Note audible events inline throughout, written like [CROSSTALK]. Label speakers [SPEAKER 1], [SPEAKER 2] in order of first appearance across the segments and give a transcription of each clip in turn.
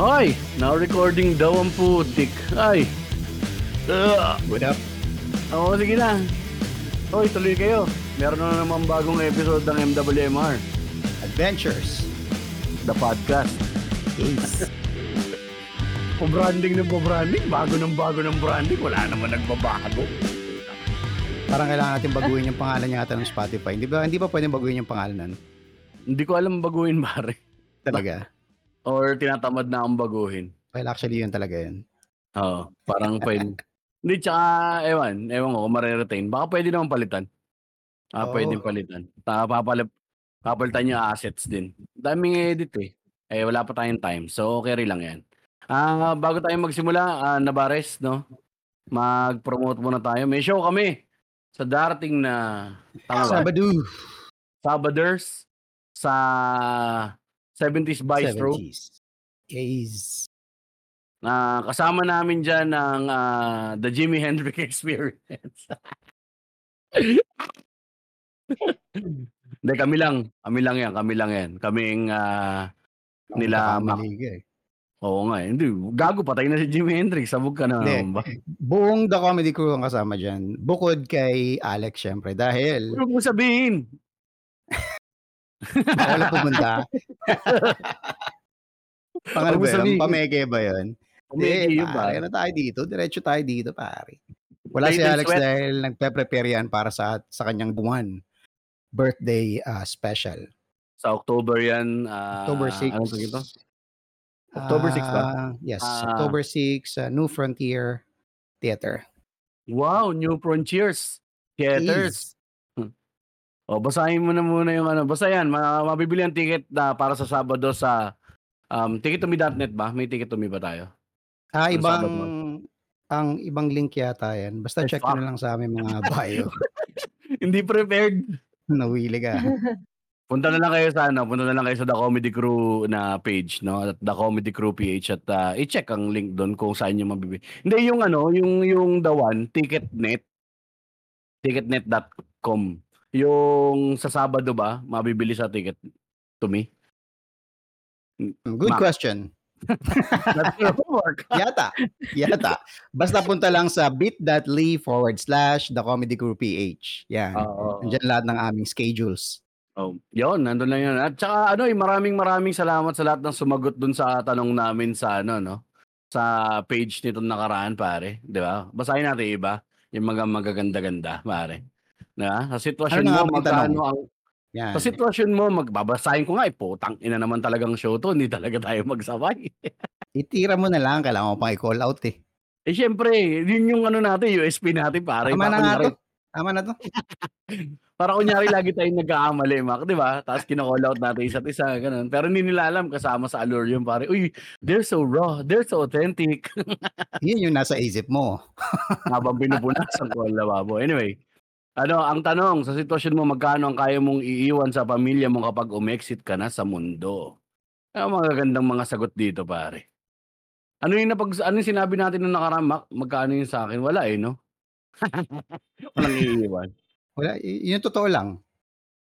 [SPEAKER 1] Ay, now recording daw ang putik. Ay. Uh,
[SPEAKER 2] What up?
[SPEAKER 1] Oo, sige na. Hoy, tuloy kayo. Meron na naman bagong episode ng MWMR,
[SPEAKER 2] Adventures.
[SPEAKER 1] the podcast.
[SPEAKER 2] Yes. [LAUGHS]
[SPEAKER 1] Po-branding ng po-branding, bago ng bago ng branding, wala naman nagbabago.
[SPEAKER 2] Parang kailangan natin baguhin yung pangalan yata ng Spotify. Hindi ba, hindi ba pwedeng baguhin yung pangalan nun?
[SPEAKER 1] Hindi ko alam baguhin, [LAUGHS] pare.
[SPEAKER 2] Talaga.
[SPEAKER 1] Or tinatamad na akong baguhin.
[SPEAKER 2] Well, actually, yun talaga yun.
[SPEAKER 1] Oo, parang [LAUGHS] pwede. Hindi, tsaka, ewan, ewan ko kung mariretain. Baka pwede naman palitan. Ah,
[SPEAKER 2] Oo.
[SPEAKER 1] pwede palitan. Ta papalip, papalitan yung assets din. Daming edit eh. Eh, wala pa tayong time. So, okay lang yan. Ah, bago tayo magsimula, ah, Nabares, no? Mag-promote muna tayo. May show kami sa darating na tama ba?
[SPEAKER 2] Sabado.
[SPEAKER 1] Sabaders sa 70s Bistro.
[SPEAKER 2] 70s. Yes.
[SPEAKER 1] Na kasama namin diyan ng ah, The Jimi Hendrix [LAUGHS] Experience. Hindi, kami lang. Kami lang yan. Kami lang yan. Kaming, ah, Nila Mac.
[SPEAKER 2] Eh.
[SPEAKER 1] Oo nga eh. Hindi, gago patay na si Jimi Hendrix. Sabog ka na
[SPEAKER 2] Hindi.
[SPEAKER 1] naman ba?
[SPEAKER 2] Buong The Comedy Crew ang kasama dyan. Bukod kay Alex, syempre. Dahil
[SPEAKER 1] Huwag mo sabihin.
[SPEAKER 2] wala pumunta. Pangano
[SPEAKER 1] Huwag mo
[SPEAKER 2] ba yun?
[SPEAKER 1] sabihin.
[SPEAKER 2] Pameke ba yun? Hindi,
[SPEAKER 1] ba?
[SPEAKER 2] pare. Ano tayo dito? Diretso tayo dito, pare. Wala si Alex
[SPEAKER 1] sweat.
[SPEAKER 2] dahil nagpe-prepare yan para sa sa kanyang buwan. Birthday ah, special.
[SPEAKER 1] Sa October yan. ah,
[SPEAKER 2] October 6.
[SPEAKER 1] Ano? October 6 ba?
[SPEAKER 2] Ah, yes,
[SPEAKER 1] Ah.
[SPEAKER 2] October 6, uh, New Frontier Theater.
[SPEAKER 1] Wow, New Frontiers. Theaters.
[SPEAKER 2] Yes.
[SPEAKER 1] O, basahin mo na muna yung ano. Basta yan, ma- mabibili ang ticket na para sa Sabado sa um, tickettome.net ba? May tickettome ba tayo?
[SPEAKER 2] Ah,
[SPEAKER 1] Ano,
[SPEAKER 2] ibang ang ibang link yata yan. Basta
[SPEAKER 1] Ay,
[SPEAKER 2] check
[SPEAKER 1] fuck.
[SPEAKER 2] na lang sa aming mga [LAUGHS] bio.
[SPEAKER 1] Hindi prepared.
[SPEAKER 2] Nawili ka. [LAUGHS]
[SPEAKER 1] Punta na lang kayo sa ano, punta na lang kayo sa The Comedy Crew na page, no? At The Comedy Crew PH at ah, i-check ang link doon kung saan niyo mabibili. Hindi yung ano, yung yung the one, Ticketnet. Ticketnet.com. Yung sa Sabado ba, mabibili sa ticket to me?
[SPEAKER 2] Good
[SPEAKER 1] Ma-
[SPEAKER 2] question. [LAUGHS]
[SPEAKER 1] That's homework.
[SPEAKER 2] Yata. Yata. Basta punta lang sa bit.ly forward slash the comedy crew PH. Yan.
[SPEAKER 1] Oo.
[SPEAKER 2] Nandiyan lahat ng aming schedules.
[SPEAKER 1] Oh, yun, nandun lang yun. At saka ano, eh, maraming maraming salamat sa lahat ng sumagot dun sa tanong namin sa ano, no? Sa page nitong nakaraan, pare. Di ba? Basahin natin iba. Yung mga magaganda-ganda, pare. Di ba? Sa sitwasyon
[SPEAKER 2] Ano
[SPEAKER 1] mo, magkano ang...
[SPEAKER 2] Yan.
[SPEAKER 1] Sa sitwasyon mo, magbabasahin ko nga, eh, putang ina naman talagang show to. Hindi talaga tayo magsabay. [LAUGHS]
[SPEAKER 2] Itira mo na lang. Kailangan mo pang i-call out eh.
[SPEAKER 1] eh, syempre, yun yung ano natin, USP natin, pare.
[SPEAKER 2] Tama na nga to. Tama na to. [LAUGHS]
[SPEAKER 1] Para kunyari lagi tayong nagkakamali, Mac, di ba? Tapos kinocall out natin isa't isa, ganun. Pero hindi nila alam kasama sa allure yung pare. Uy, they're so raw, they're so authentic. [LAUGHS]
[SPEAKER 2] Yun yung nasa isip mo. [LAUGHS]
[SPEAKER 1] Habang binubunas ang call na babo. Anyway, ano, ang tanong, sa sitwasyon mo, magkano ang kaya mong iiwan sa pamilya mo kapag umexit ka na sa mundo? Ang mga gandang mga sagot dito, pare. Ano yung napag, ano yung sinabi natin nung nakaraan, Mac? Magkano yung sa akin? Wala eh, no? [LAUGHS] Walang iiwan.
[SPEAKER 2] Wala, y- yun yung totoo lang.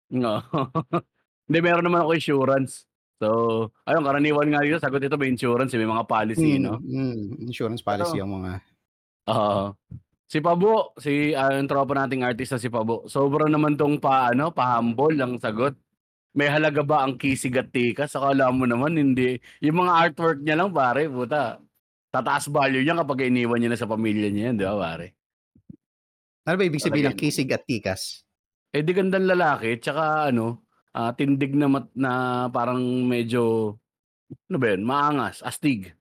[SPEAKER 1] No. [LAUGHS] Hindi, meron naman ako insurance. So, ayun, karaniwan nga dito, sagot ito may insurance, eh, may mga policy,
[SPEAKER 2] Mm,
[SPEAKER 1] no?
[SPEAKER 2] mm, insurance policy yung mga...
[SPEAKER 1] Oo. si Pabo, si ah, yung tropa nating artista si Pabo, sobrang naman tong pa, ano, pa-humble ang sagot. May halaga ba ang kisig at tikas? Akala mo naman, hindi. Yung mga artwork niya lang, pare, puta. Tataas value niya kapag iniwan niya na sa pamilya niya yan, di ba, pare?
[SPEAKER 2] Ano ba ibig sabihin ng kisig at tikas?
[SPEAKER 1] Eh, di gandang lalaki, tsaka ano, ah, tindig na, mat, na parang medyo, ano ba yun, maangas, astig.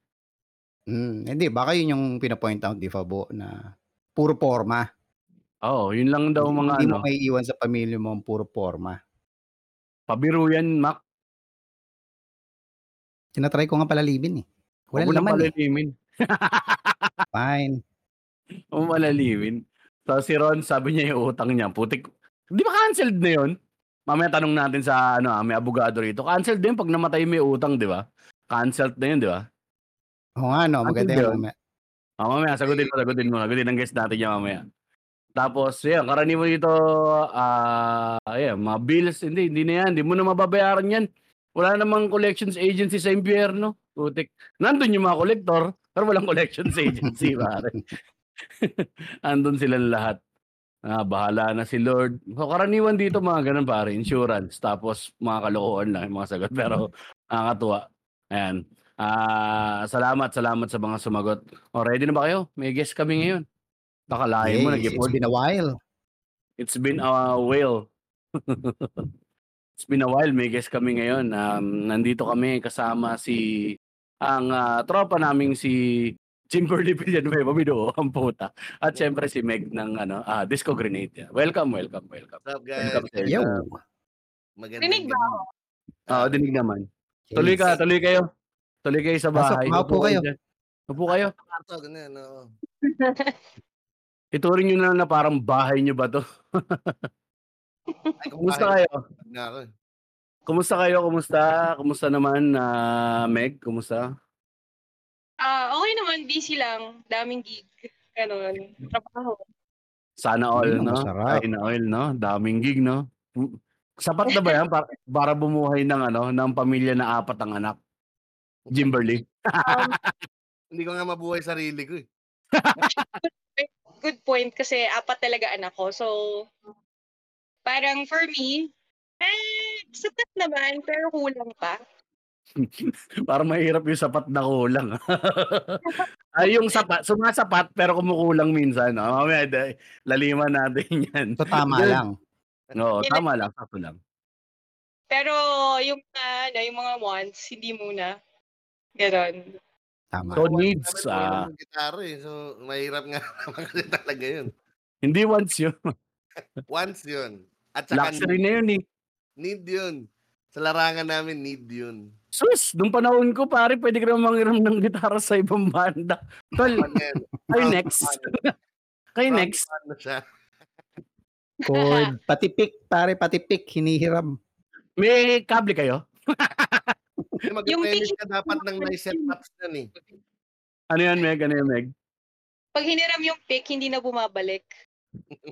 [SPEAKER 2] Mm, hindi, baka yun yung pinapoint out di Fabo na puro forma.
[SPEAKER 1] Oo, yun lang daw
[SPEAKER 2] Hindi-
[SPEAKER 1] mga
[SPEAKER 2] hindi
[SPEAKER 1] ano,
[SPEAKER 2] mo may iwan sa pamilya mo ang puro forma.
[SPEAKER 1] pabiro yan, Mac.
[SPEAKER 2] Tinatry ko nga palalibin eh. Wala naman eh.
[SPEAKER 1] palalimin. [LAUGHS]
[SPEAKER 2] Fine.
[SPEAKER 1] Huwag mo So, si Ron, sabi niya yung utang niya, putik. Di ba canceled na yun? Mamaya tanong natin sa, ano, ah, may abogado rito. Canceled din pag namatay may utang, di ba? Canceled na yun, di ba?
[SPEAKER 2] Oo nga no,
[SPEAKER 1] Ano
[SPEAKER 2] maganda
[SPEAKER 1] yun?
[SPEAKER 2] yan. mamaya.
[SPEAKER 1] Ah, mamaya, sagutin mo, sagutin mo. Sagutin ang guest natin niya mamaya. Tapos yan, karaniwan dito, ah, ayan, mga bills, hindi, hindi na yan. Hindi mo na mababayaran yan. Wala namang collections agency sa impyerno. Putik. Nandun yung mga kolektor, pero walang collections agency, [LAUGHS] pare. [LAUGHS] Andun silang lahat. Ah, bahala na si Lord. So, karaniwan dito mga ganun pare, insurance. Tapos mga kalokohan lang yung mga sagot. Pero nakakatuwa. Ayan. Ah, salamat, salamat sa mga sumagot. O, ready na ba kayo? May guest kami ngayon. Nakalain mo,
[SPEAKER 2] Yes,
[SPEAKER 1] nag
[SPEAKER 2] it's been a while.
[SPEAKER 1] It's been a while. [LAUGHS] It's been a while, may guest kami ngayon. Um, nandito kami kasama si ang ah, tropa naming si Kimberly Villanueva [LAUGHS] Bido, ang puta. At syempre si Meg ng ano, ah, Disco Grenade. Welcome, welcome, welcome.
[SPEAKER 3] What's up, guys?
[SPEAKER 1] Welcome sa
[SPEAKER 2] Yo.
[SPEAKER 3] Magandang
[SPEAKER 4] Rinig ba ako?
[SPEAKER 1] Oo, dinig naman. Tuloy ka,
[SPEAKER 2] Yes.
[SPEAKER 1] tuloy kayo. Tuloy kayo sa
[SPEAKER 2] Pasok,
[SPEAKER 1] bahay.
[SPEAKER 2] maupo kayo.
[SPEAKER 1] dyan. Upo kayo.
[SPEAKER 3] Kwarto, ganyan, oo. [LAUGHS]
[SPEAKER 1] Ituring nyo na na parang bahay nyo ba to?
[SPEAKER 3] Ay,
[SPEAKER 1] Kumusta
[SPEAKER 3] kumain
[SPEAKER 1] kayo?
[SPEAKER 3] na ako.
[SPEAKER 1] Kumusta kayo? Kumusta? Kumusta naman, ah, Meg? Kumusta?
[SPEAKER 4] Ah, okay naman, busy lang. Daming gig. Ganon. Trabaho.
[SPEAKER 1] Sana all,
[SPEAKER 2] Mm,
[SPEAKER 1] no?
[SPEAKER 2] masarap.
[SPEAKER 1] Sana all, no? Daming gig, no? Mm, Sapat na ba yan para, [LAUGHS] para bumuhay ng ano, ng pamilya na apat ang anak? Jimberly.
[SPEAKER 4] Um, [LAUGHS]
[SPEAKER 3] Hindi ko nga mabuhay sarili ko eh. [LAUGHS]
[SPEAKER 4] good point kasi apat talaga anak ko. So, parang for me, eh, sapat naman, pero kulang pa. [LAUGHS]
[SPEAKER 1] para mahirap yung sapat na kulang. [LAUGHS] Ay, yung sapat, sumasapat pero kumukulang minsan. No? Mamaya, da- laliman natin [LAUGHS] yan.
[SPEAKER 2] So tama
[SPEAKER 1] Good.
[SPEAKER 2] lang.
[SPEAKER 1] Oo, tama lang, sakto lang.
[SPEAKER 4] Pero yung, ah, ano, yung mga wants, hindi muna. Ganon.
[SPEAKER 2] Tama.
[SPEAKER 1] So, needs,
[SPEAKER 3] namin, wala
[SPEAKER 1] ah,
[SPEAKER 3] namang gitara eh. So, mahirap nga naman kasi talaga yun.
[SPEAKER 1] hindi once yun.
[SPEAKER 3] Once yun. At saka
[SPEAKER 1] Luxury
[SPEAKER 3] need,
[SPEAKER 1] na yun eh.
[SPEAKER 3] need yun. Sa larangan namin, need yun.
[SPEAKER 1] Sus, nung panahon ko, pare, pwede ka naman mangiram ng gitara sa ibang banda. Tol, kayo next. [LAUGHS] Kayo next.
[SPEAKER 3] na.
[SPEAKER 2] Chord, pati pick, pare, pati pick, hinihiram.
[SPEAKER 1] May kable kayo?
[SPEAKER 3] Yung
[SPEAKER 4] pick-
[SPEAKER 3] ka dapat ng nice setups yan eh.
[SPEAKER 1] Ano yan, Meg? Ano yan, Meg?
[SPEAKER 4] Pag hiniram yung pick, hindi na bumabalik.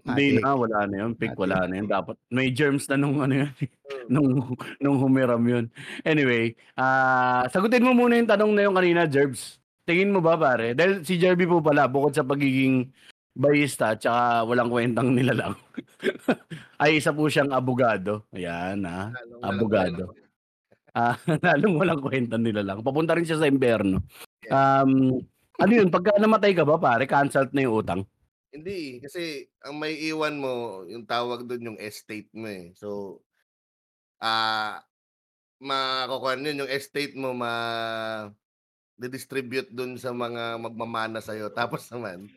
[SPEAKER 1] Hindi na, wala na yun. Pick, wala na yun. Dapat, may germs na nung ano yun. [LAUGHS] nung, nung humiram yun. Anyway, ah sagutin mo muna yung tanong na yung kanina, Jerbs. Tingin mo ba, pare? Dahil si Jerby po pala, bukod sa pagiging bayista tsaka walang kwentang nilalang, [LAUGHS] ay isa po siyang abogado. Ayan, ha?
[SPEAKER 3] Lalong-
[SPEAKER 1] Abogado. Ah, lalong walang kwenta nila lang. Papunta rin siya sa imberno. Um, ano yun, pagka namatay ka ba, pare, cancelled na yung utang?
[SPEAKER 3] Hindi, kasi ang may iwan mo, yung tawag doon yung estate mo eh. So, ah, makukuha yun, yung estate mo ma distribute doon sa mga magmamana sa'yo. [LAUGHS] Tapos naman,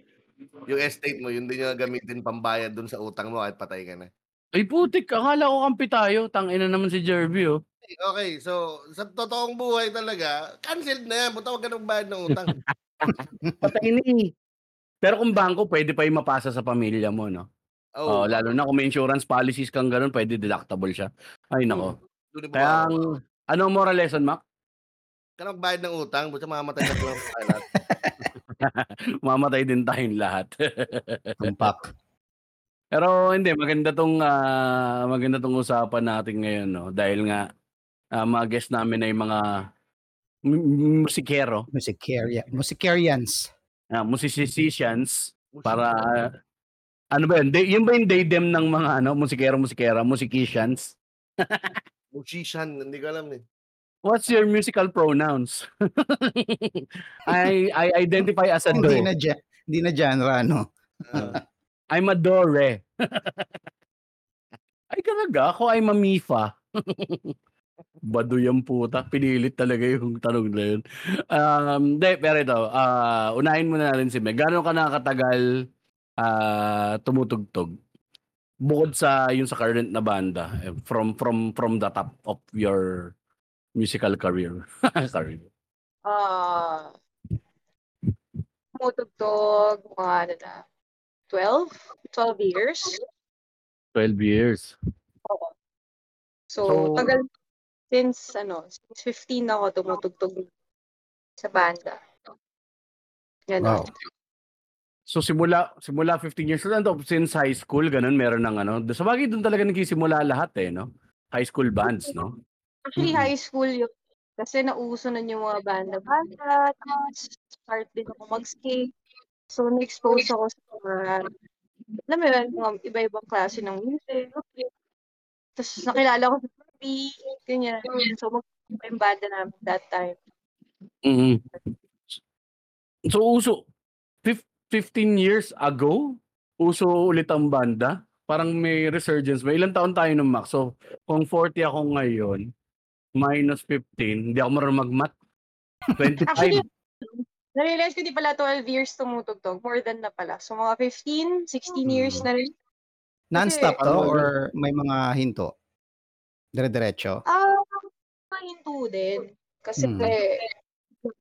[SPEAKER 3] yung estate mo, yun din yung gamitin pambayad doon sa utang mo kahit patay ka na.
[SPEAKER 1] Ay putik, akala ko kampi tayo. Tangina naman si Jerby, oh.
[SPEAKER 3] Okay, so sa totoong buhay talaga, canceled na yan. Buta wag ka nang bayad ng utang. [LAUGHS]
[SPEAKER 1] Patay eh. Pero kung bangko, pwede pa yung mapasa sa pamilya mo, no? Oo,
[SPEAKER 3] Oh,
[SPEAKER 1] lalo na kung may insurance policies kang ganun, pwede deductible siya. Ay, nako.
[SPEAKER 3] yung
[SPEAKER 1] Kaya, ang, ano ang moral lesson, Mac?
[SPEAKER 3] ka nang bayad ng utang, buta mamamatay na lang [LAUGHS] tayo lahat.
[SPEAKER 1] Mamatay din tayong lahat.
[SPEAKER 2] Tumpak.
[SPEAKER 1] Pero hindi, maganda tong, ah, maganda tong usapan natin ngayon, no? Dahil nga, ah, mga guest namin ay mga m- m- musikero,
[SPEAKER 2] Musiciaria, musicarians.
[SPEAKER 1] Ah, musicians, para, ah, ano ba yun? Day, yun ba yung day them ng mga ano, musikero, musikera, musicians? [LAUGHS]
[SPEAKER 3] Musician, hindi ko alam eh.
[SPEAKER 1] What's your musical pronouns? [LAUGHS] I I identify as a do.
[SPEAKER 2] Hindi na, ja- hindi na genre, ano.
[SPEAKER 3] Ah,
[SPEAKER 1] I'm a dore. [LAUGHS] Ay talaga, ako ay mamifa. Bado yung puta. Pinilit talaga yung tanong na yun. Um, de, pero ito, ah, unahin muna natin si Meg. Gano'n ka nakakatagal ah, tumutugtog? Bukod sa yung sa current na banda, eh, from from from the top of your musical career. [LAUGHS] career.
[SPEAKER 4] Ah, tumutugtog, mga ano na, 12? 12 years?
[SPEAKER 1] 12 years.
[SPEAKER 4] Oo. So,
[SPEAKER 1] So-
[SPEAKER 4] tagal since ano, since 15 ako tumutugtog sa banda. Ganon.
[SPEAKER 2] Wow.
[SPEAKER 1] So simula simula 15 years old ano, since high school ganun meron ng ano. Sa bagay doon talaga nagsisimula lahat eh, no? High school bands, no?
[SPEAKER 4] Actually,
[SPEAKER 2] Mm.
[SPEAKER 4] high school yun. Kasi nauso na yung mga banda-banda. Tapos, start din ako mag-skate. So, na-expose ako sa mga, alam mo yun, mga iba-ibang klase ng music. Tapos, nakilala ko sa Ruby, ganyan. So, mag yung banda namin that time.
[SPEAKER 1] Mhm. So uso fif 15 years ago, uso ulit ang banda. Parang may resurgence ba? Ilang taon tayo nung max? So kung 40 ako ngayon, minus 15, hindi ako marunong mag-math. 25.
[SPEAKER 4] Actually, na-realize ko di pala 12 years tumutugtog. More than na pala. So, mga 15, 16 years na rin.
[SPEAKER 2] Non-stop to or may mga hinto? Dire-diretso?
[SPEAKER 4] Ah, hinto din. Kasi,
[SPEAKER 2] Hmm.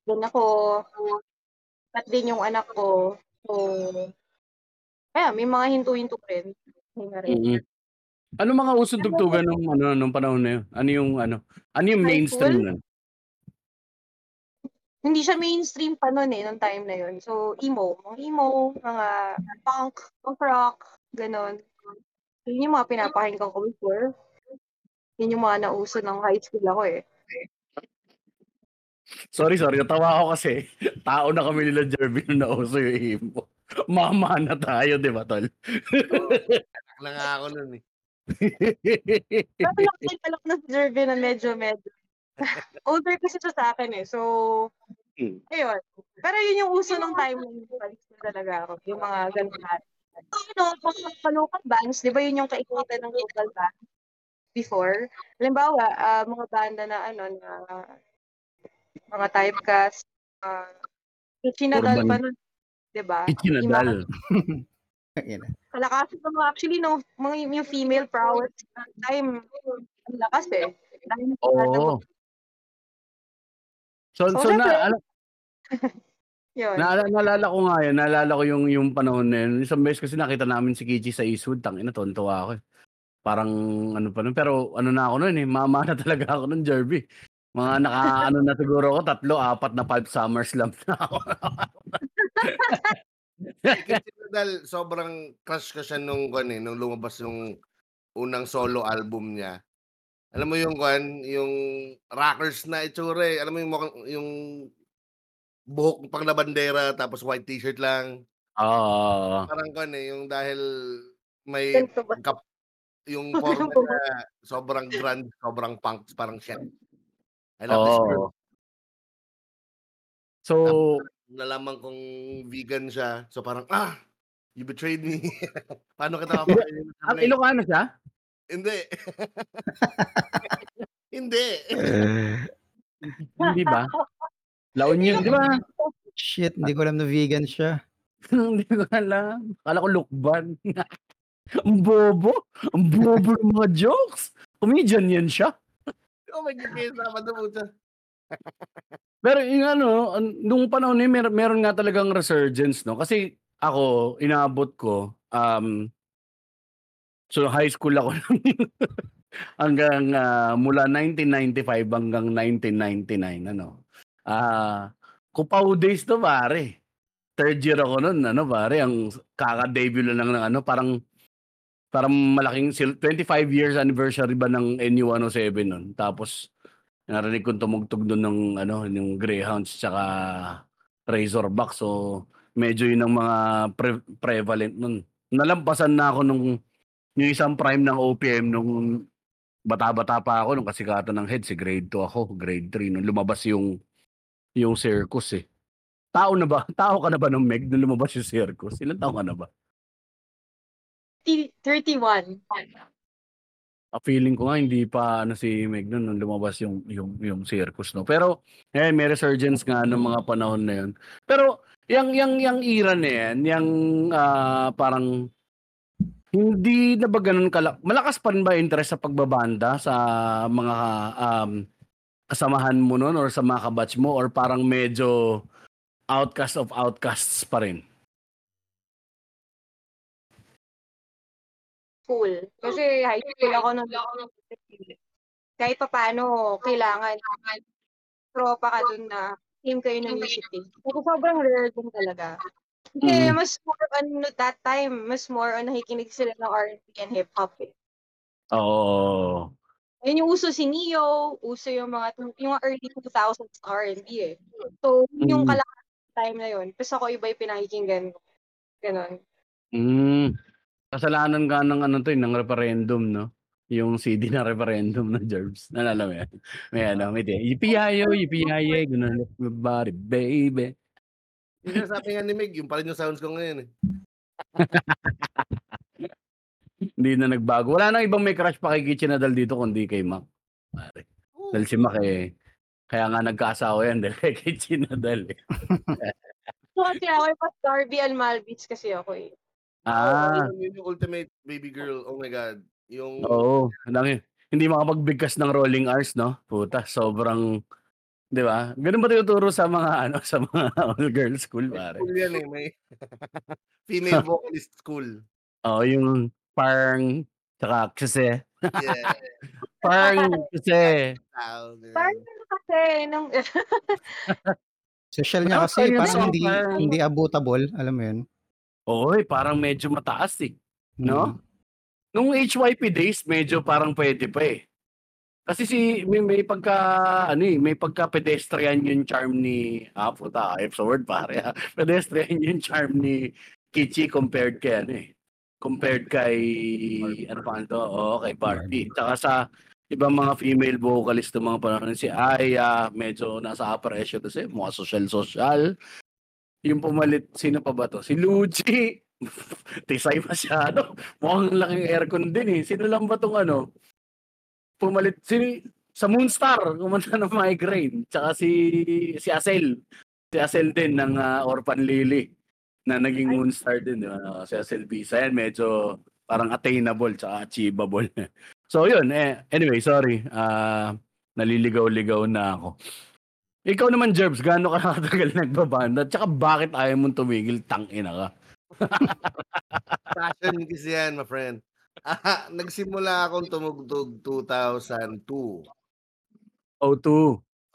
[SPEAKER 4] doon ako, at din yung anak ko. So, kaya may mga hinto-hinto rin. Hindi na rin.
[SPEAKER 1] Ano mga usong tugtugan nung ano nung panahon na yun? Ano yung ano? Ano yung
[SPEAKER 4] High
[SPEAKER 1] mainstream
[SPEAKER 4] school?
[SPEAKER 1] nun?
[SPEAKER 4] Hindi siya mainstream pa noon eh, nung time na yun. So, emo. Mga emo, mga punk, punk rock, ganon. Yun yung mga pinapakinggan ko before. Yun yung mga nauso ng high school ako eh.
[SPEAKER 1] Sorry, sorry. Natawa ako kasi [LAUGHS] tao na kami nila Jervin nung nauso yung emo. Mama na tayo, di ba, tol?
[SPEAKER 3] Anak na nga ako nun eh. [LAUGHS]
[SPEAKER 4] Pero yung pala ko na si Jervin na medyo, medyo. [LAUGHS] Older kasi siya sa akin eh. So,
[SPEAKER 1] Hmm.
[SPEAKER 4] ayun. Pero yun yung uso ng time high school talaga ako. Yung mga ganun na. So, you know, mga local bands, di ba yun yung kaikita ng local band before? Halimbawa, ah, mga banda na ano, na mga typecast, uh, Chinadal
[SPEAKER 1] Urban.
[SPEAKER 4] pa nun, di ba? [LAUGHS]
[SPEAKER 2] Na.
[SPEAKER 4] Kalakasan ng mga, actually, no, mga yung female prowess at time, ang lakas eh. Dahil
[SPEAKER 1] Oo. So,
[SPEAKER 4] So,
[SPEAKER 1] so na, ano, [LAUGHS]
[SPEAKER 4] yun.
[SPEAKER 1] Naala naalala ko nga 'yan, naalala ko yung yung panahon na yun. Isang beses kasi nakita namin si Kichi sa Eastwood, tangina tuwang-tuwa ako, eh. Parang ano pa nun, pero ano na ako nun, eh, mama na talaga ako nun, Jerby. Mga naka-ano na siguro ako, 3, 4 na 5 SummerSlam na ako.
[SPEAKER 3] Kasi Nadal, sobrang crush ko siya nung kwan eh, nung lumabas yung unang solo album niya. Alam mo yung kwan, yung rockers na itsura eh. Alam mo yung mukhang, yung buhok pang na bandera tapos white t-shirt lang.
[SPEAKER 1] Oo.
[SPEAKER 3] Parang kwan eh, yung dahil may
[SPEAKER 4] Ganito ba?
[SPEAKER 3] kap, yung [LAUGHS] forma na sobrang grunge, sobrang punk, parang shit. I love this girl.
[SPEAKER 1] So,
[SPEAKER 3] Nalaman kong vegan siya. So parang, ah, you betrayed me. [LAUGHS] Paano kita [LAUGHS] kapakainin?
[SPEAKER 1] ang Ilocano siya?
[SPEAKER 3] Hindi. Hindi.
[SPEAKER 1] Hindi ba? La Union, di ba?
[SPEAKER 2] Shit, hindi ko alam na vegan siya.
[SPEAKER 1] Hindi ko alam. Akala ko lukban. Ang bobo. Ang bobo ng mga jokes. Comedian yan siya.
[SPEAKER 3] Oh my God, kaya sama na siya.
[SPEAKER 1] Pero yung ano, an- nung panahon na yun, mer- meron nga talagang resurgence, no? Kasi ako, inaabot ko, um, so high school ako [LAUGHS] hanggang ah, mula 1995 hanggang 1999, ano. Ah, Kupaw days to, pare. Third year ako noon, ano, pare, ang kaka-debut lang ng ano, parang parang malaking sil- 25 years anniversary ba ng NU107 noon. Tapos narinig kong tumugtog doon ng ano, yung Greyhounds tsaka Razorback. So medyo yun ang mga pre- prevalent nun. Nalampasan na ako nung yung isang prime ng OPM nung bata-bata pa ako nung kasikatan ng head si grade 2 ako, grade 3 nung lumabas yung yung circus eh. Tao na ba? [LAUGHS] Tao ka na ba nung Meg nung lumabas yung circus? Ilan taon ka na ba?
[SPEAKER 4] 31.
[SPEAKER 1] Ah, feeling ko nga hindi pa ano si Meg nun nung lumabas yung yung yung circus no. Pero eh may resurgence nga ng mga panahon na yun. Pero yang yang yang era na yan, yang ah, parang hindi na ba ganun kala malakas pa rin ba interest sa pagbabanda sa mga um, kasamahan mo nun or sa mga kabatch mo or parang medyo outcast of outcasts pa rin?
[SPEAKER 4] School. Kasi high school ako nung kahit pa paano, kailangan tropa ka dun na team kayo ng team. Kasi sobrang rare din talaga. Hindi,
[SPEAKER 1] Mm.
[SPEAKER 4] mas more on that time, mas more on nakikinig sila ng R&B and hip-hop eh.
[SPEAKER 1] Oo.
[SPEAKER 4] Ayun yung uso si Neo, uso yung mga yung early 2000s R&B eh. So, yun yung
[SPEAKER 1] Mm.
[SPEAKER 4] kalahati ng time na yun. Tapos ako iba yung pinakikinggan ko. Ganon.
[SPEAKER 1] Hmm. Kasalanan nga ng ano 'to, eh, ng referendum 'no? Yung CD na referendum ng Jerbs, naalala mo yan? May ano, may ti "Yippee-yi-yo, yippee-yi-yay, gonna rock your body baby."
[SPEAKER 3] Yung sinasabi nga ni Meg, yun pa rin yung sounds ko ngayon, eh. [LAUGHS]
[SPEAKER 1] Hindi na nagbago. Wala nang ibang may crush pa kay Kichi Nadal dito kundi kay Mac, pare. Dahil si Mac, eh, kaya nga nagkaasawa yan [LAUGHS] dahil kay Kichi Nadal, eh.
[SPEAKER 4] So, [LAUGHS] kasi ako yung pas Darby Almalbits kasi ako eh.
[SPEAKER 1] Ah.
[SPEAKER 3] Yun yung ultimate baby girl, oh my God. Yung
[SPEAKER 1] Oo, dami. Hindi makapagbigkas ng rolling R's 'no? Puta, sobrang 'di ba? Gano'n ba tinuturo sa mga [LAUGHS] ano, sa mga all girls school, pare?
[SPEAKER 3] School yan, eh, may [LAUGHS] female [LAUGHS] vocalist school.
[SPEAKER 1] Oo, yung parang tsaka kasi.
[SPEAKER 3] Yeah.
[SPEAKER 1] Parang kasi.
[SPEAKER 4] Parang kasi, nung...
[SPEAKER 2] Social niya kasi parang hindi hindi abotable, alam mo 'yun?
[SPEAKER 1] Oy, parang medyo mataas, eh, 'no?
[SPEAKER 2] Mm.
[SPEAKER 1] Nung HYP days medyo parang puwede pa, eh. Kasi si may may pagka ano, eh, may pagka-pedestrian yung charm ni ah, puta ayop sa word pare, ah. [LAUGHS] Pedestrian yung charm ni Kichi compared kay ano, eh, compared kay ano pangalan 'to? Oo, kay Barbie. Tsaka sa ibang mga female vocalist nung mga panahon si Aya, medyo nasa upper echelon kasi mukha sosyal-sosyal. Yung pumalit, sino pa ba 'to? Si Luigi. [LAUGHS] Tisay masyado. Mukhang laking aircon din, eh. Sino lang ba 'tong ano, pumalit si sa Moonstar kumanta ng Migraine, tsaka si si Asel. Si Asel din ng, ah, Orphan Lily na naging. Moonstar din, 'di ba? Oo, si Asel Bisa yan medyo parang attainable tsaka achievable. [LAUGHS] So yun, eh, anyway sorry, ah, naliligaw-ligaw na ako. Ikaw naman Jerbs, gaano ka katagal [LAUGHS] nagbabanda tsaka bakit ayaw mong tumigil, tang-ina ka? [LAUGHS]
[SPEAKER 3] Passion kasi yan, my friend. Ah, [LAUGHS] nagsimula akong tumugtog 2002.
[SPEAKER 1] O2.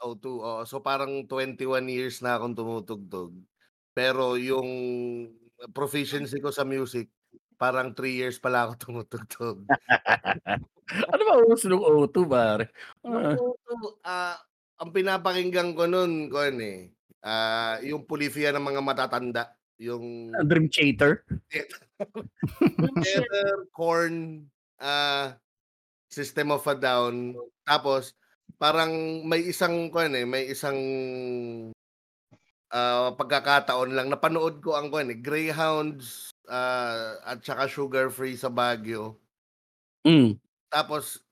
[SPEAKER 3] O2, oo. So parang 21 years na akong tumutugtog. Pero yung proficiency ko sa music, parang 3 years pala ako tumutugtog.
[SPEAKER 1] Ano ba uso nung O2 pare?
[SPEAKER 3] O2, ah, ang pinapakinggan ko nun, kuwan eh, ah, yung Pulifia ng mga matatanda. Yung
[SPEAKER 1] Dream Chater?
[SPEAKER 3] Together, [LAUGHS] Korn, ah, System of a Down. Tapos parang may isang kuwan eh, may isang ah, pagkakataon lang napanood ko ang kuwan eh, Greyhounds, ah, at saka Sugar Free sa Baguio.
[SPEAKER 1] Hmm.
[SPEAKER 3] Tapos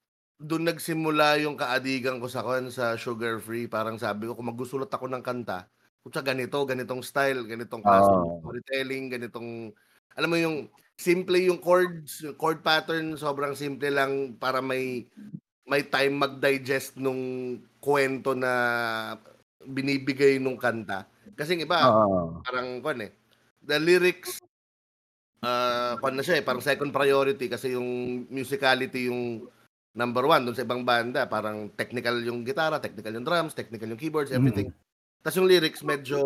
[SPEAKER 3] dun nagsimula yung kaadikan ko sa kuwan, sa Sugar Free. Parang sabi ko kung magsusulat ako ng kanta, putya ganito, ganitong style, ganitong klase ng
[SPEAKER 1] Oo.
[SPEAKER 3] storytelling, ganitong alam mo yung simple yung chords, chord pattern sobrang simple lang para may may time mag-digest nung kwento na binibigay nung kanta. Kasi iba
[SPEAKER 1] Oo.
[SPEAKER 3] parang kuwan eh, the lyrics ah, kuwan na siya eh, parang second priority kasi yung musicality yung number one dun sa ibang banda. Parang technical yung gitara, technical yung drums, technical yung keyboards, everything. Tas yung lyrics medyo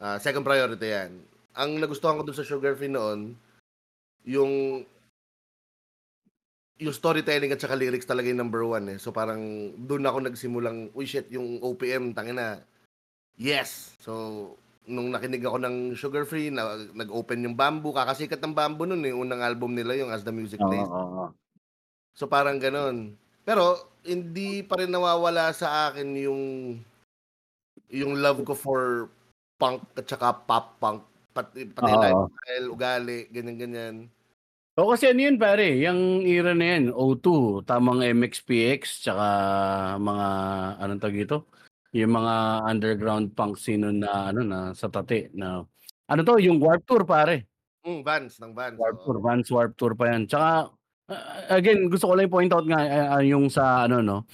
[SPEAKER 3] ah, second priority yan. Ang nagustuhan ko dun sa Sugar Free noon, yung yung storytelling at saka lyrics talaga yung number one eh. So parang dun ako nagsimulang, uy shit, yung OPM, tangina, yes! So, nung nakinig ako ng Sugar Free, na, nag-open yung Bamboo, kakasikat ng Bamboo nun eh, unang album nila yung As the Music Plays.
[SPEAKER 1] oo.
[SPEAKER 3] So parang ganun. Pero hindi pa rin nawawala sa akin yung yung love ko for punk at saka pop punk pati pati
[SPEAKER 1] Oo.
[SPEAKER 3] lifestyle, ugali, ganyan ganyan.
[SPEAKER 1] Oo, kasi ano yun pare, yung era na yan, O2, tamang MXPX, tsaka mga, anong tawag dito? Yung mga underground punk scene na, ano, na sa tate, na, ano to, yung Warp Tour pare.
[SPEAKER 3] Mm, Vans ng Vans.
[SPEAKER 1] Warp. Tour, Vans Warp Tour pa yan. Tsaka, ah, again, gusto ko lang i-point out nga, ah, yung sa, ano, no,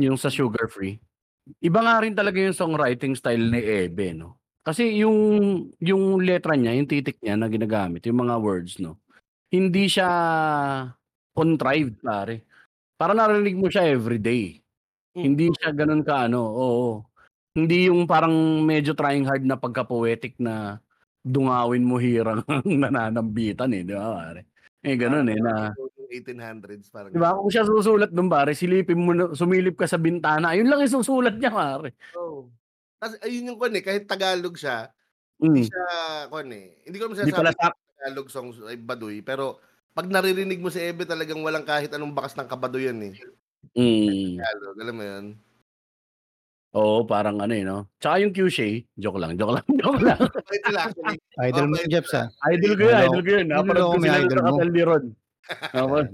[SPEAKER 1] yung sa Sugar Free. Iba nga rin talaga yung songwriting style ni Ebe, no? Kasi yung, yung letra niya, yung titik niya na ginagamit, yung mga words, no? Hindi siya contrived, pare. Parang narinig mo siya everyday.
[SPEAKER 3] Mm.
[SPEAKER 1] Hindi siya ganun ka ano, oo. Hindi yung parang medyo trying hard na pagka-poetic na dungawin mo hirang [LAUGHS] nananambitan eh, di ba pare? Eh gano'n eh na
[SPEAKER 3] 1800s parang.
[SPEAKER 1] Di ba? Kung siya susulat doon pare, silipin mo na, sumilip ka sa bintana, ayun lang yung susulat niya pare.
[SPEAKER 3] Oo. Kasi ayun yung kwan eh, kahit Tagalog siya, hindi
[SPEAKER 1] Mm.
[SPEAKER 3] siya kwan eh. Hindi ko naman
[SPEAKER 1] Hindi pala sak.
[SPEAKER 3] Tagalog songs ay baduy, pero pag naririnig mo si Ebe talagang walang kahit anong bakas ng kabaduyan eh.
[SPEAKER 1] Mm.
[SPEAKER 3] Tagalog, alam mo yun?
[SPEAKER 1] Oo, parang ano eh, no? Tsaka yung Q-Shay, joke lang, joke lang, [LAUGHS] joke lang.
[SPEAKER 2] Idol mo si Jeps ah.
[SPEAKER 1] idol ko yun, idol ko yun. Napanood ko
[SPEAKER 2] may
[SPEAKER 1] sila
[SPEAKER 2] idol
[SPEAKER 1] sa
[SPEAKER 2] mo.
[SPEAKER 1] Hotel ni Ron. Ako.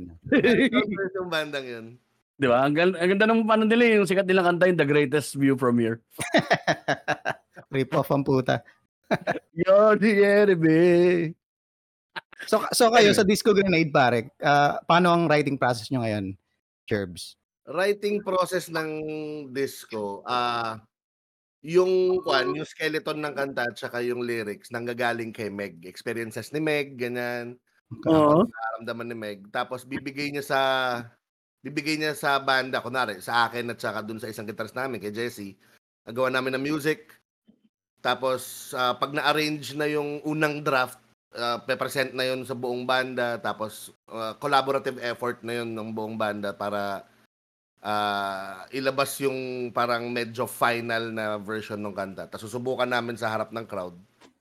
[SPEAKER 3] yung bandang yun.
[SPEAKER 1] Di ba? Ang, gal- ang ganda ng ano nila, eh, yung sikat nilang kanta yung The Greatest View From Here. [LAUGHS]
[SPEAKER 2] Rip off ang puta.
[SPEAKER 1] Yo, si Jeremy.
[SPEAKER 2] So, so kayo sa Disco Grenade pare, ah, paano ang writing process nyo ngayon, Cherbs?
[SPEAKER 3] Writing process ng disco, ah yung kwan, yung skeleton ng kanta at saka yung lyrics nanggagaling kay Meg. Experiences ni Meg, ganyan.
[SPEAKER 1] Oo.
[SPEAKER 3] nararamdaman ni Meg. Tapos bibigay niya sa bibigay niya sa banda kunwari sa akin at saka dun sa isang guitarist namin kay Jesse. Nagawa namin ng music. Tapos ah, pag na-arrange na yung unang draft, uh, present na yun sa buong banda tapos ah, collaborative effort na yun ng buong banda para ah, ilabas yung parang medyo final na version ng kanta. Tapos susubukan namin sa harap ng crowd.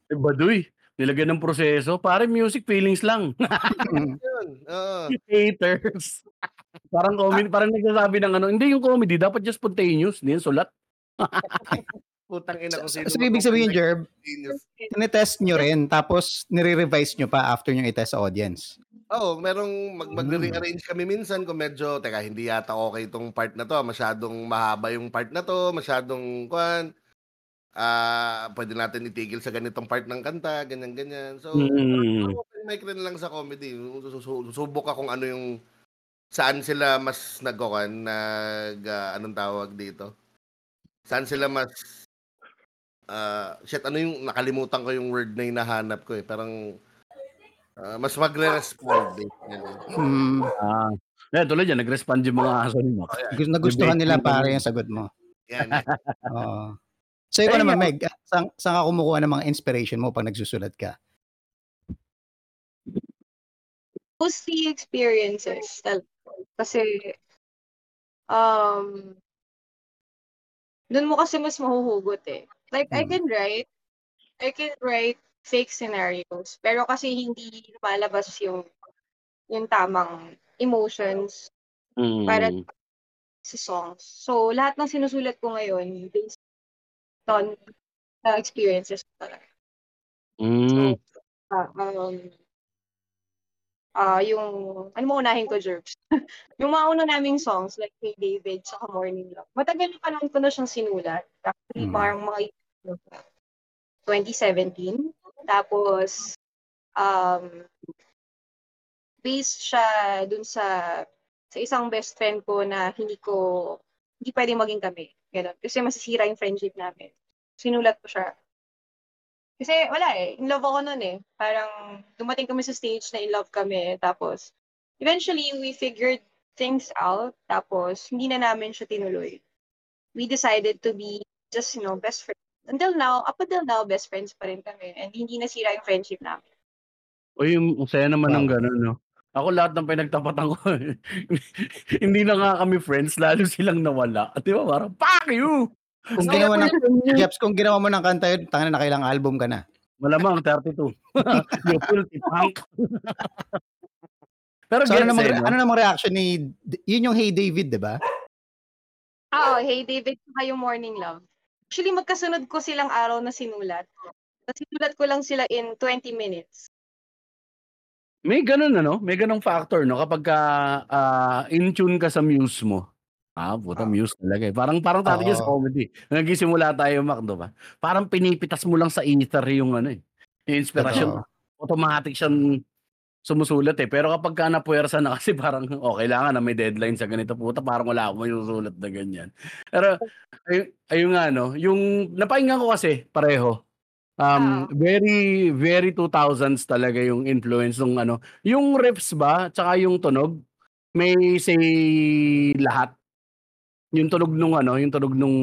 [SPEAKER 1] Eh, baduy. Nilagyan ng proseso. Pare, music feelings lang. [LAUGHS]
[SPEAKER 3] Yun. Oo.
[SPEAKER 1] Haters. [LAUGHS] parang comedy, parang nagsasabi ng ano, hindi yung comedy, dapat just spontaneous, hindi yung sulat. [LAUGHS]
[SPEAKER 3] Putang ina
[SPEAKER 2] So,
[SPEAKER 3] sino
[SPEAKER 2] so ibig sabihin, Jerb, tinetest nyo rin, tapos nire-revise nyo pa after nyo i-test sa audience.
[SPEAKER 3] Oo, merong mag
[SPEAKER 2] Hmm.
[SPEAKER 3] magre-rearrange kami minsan kung medyo teka hindi yata okay itong part na to, masyadong mahaba yung part na to, masyadong kwan. Ah, pwede natin itigil sa ganitong part ng kanta, ganyan ganyan. So,
[SPEAKER 1] Mm.
[SPEAKER 3] open mic rin lang sa comedy. Susu- Susubok ka kung ano yung saan sila mas nagkukan, nag ah, anong tawag dito? Saan sila mas ah, shit, ano yung nakalimutan ko yung word na hinahanap ko eh. Parang ah, mas magre-respond eh. Ganun.
[SPEAKER 2] Hmm,
[SPEAKER 1] Ah. Eh, tulad yan, nag-respond yung mga aso ni Mac.
[SPEAKER 2] gusto, nagustuhan nila pare yung sagot mo.
[SPEAKER 3] Yan. [LAUGHS]
[SPEAKER 2] Oo. So ikaw naman, Meg, saan, saan ka kumukuha ng mga inspiration mo pag nagsusulat ka?
[SPEAKER 4] mostly experiences. Kasi, um, dun mo kasi mas mahuhugot eh. Like, I
[SPEAKER 2] Hmm.
[SPEAKER 4] can write, I can write fake scenarios, pero kasi hindi lumalabas yung, yung tamang emotions
[SPEAKER 1] Mm.
[SPEAKER 4] para sa songs. So, lahat ng sinusulat ko ngayon, based on the experiences talaga.
[SPEAKER 1] Mm.
[SPEAKER 4] Ah, um, ah yung, ano mo unahin ko, Jerks? [LAUGHS] yung mga una naming songs, like Hey David, saka Morning Love. Matagal na panahon ko na siyang sinulat. Actually,
[SPEAKER 2] Mm.
[SPEAKER 4] parang mga 2017. Tapos, um, based siya dun sa sa isang best friend ko na hindi ko, hindi pwedeng maging kami. Ganun. Kasi masisira yung friendship namin. Sinulat ko siya. Kasi wala eh, in love ako nun eh. Parang dumating kami sa stage na in love kami. Tapos, eventually, we figured things out. Tapos, hindi na namin siya tinuloy. We decided to be just, you know, best friends. Until now, up until now, best friends pa rin kami. And hindi nasira yung friendship namin.
[SPEAKER 1] O yung saya naman ng gano'n, no? Ako lahat ng pinagtapatan ko, [LAUGHS] hindi na nga kami friends, lalo silang nawala. At di ba, parang, fuck you!
[SPEAKER 2] Kung
[SPEAKER 4] So,
[SPEAKER 2] ginawa ng,
[SPEAKER 1] Malamang,
[SPEAKER 2] Jeps, kung ginawa mo ng kanta yun, tanga na nakailang album ka na.
[SPEAKER 1] 32. [LAUGHS] you filthy punk. Pero
[SPEAKER 2] So ano namang,
[SPEAKER 1] eh, no?
[SPEAKER 2] ano namang reaction ni, yun yung Hey David, di ba?
[SPEAKER 4] Ah, oh, Hey David, saka yung Morning Love. Actually, magkasunod ko silang araw na sinulat. Tapos sinulat ko lang sila in 20 minutes.
[SPEAKER 1] May ganun ano, may ganung factor no kapag ka ah, in tune ka sa muse mo. Ah, puta
[SPEAKER 2] Ah.
[SPEAKER 1] muse talaga eh. Parang parang dati yan sa
[SPEAKER 2] Oo.
[SPEAKER 1] comedy. Nagsisimula tayo Mac, do ba? Parang pinipitas mo lang sa ether yung ano eh. Yung inspiration.
[SPEAKER 2] Totoo.
[SPEAKER 1] Automatic siyang sumusulat eh. Pero kapag ka napuwersa na kasi parang [LAUGHS] oh, kailangan na may deadline sa ganito puta, parang wala akong masusulat na ganyan. Pero ay, ayun nga no, yung napakinggan ko kasi pareho. Um, very very 2000s talaga yung influence ng ano, yung riffs ba tsaka yung tunog may say lahat. Yung tunog nung ano, yung tunog nung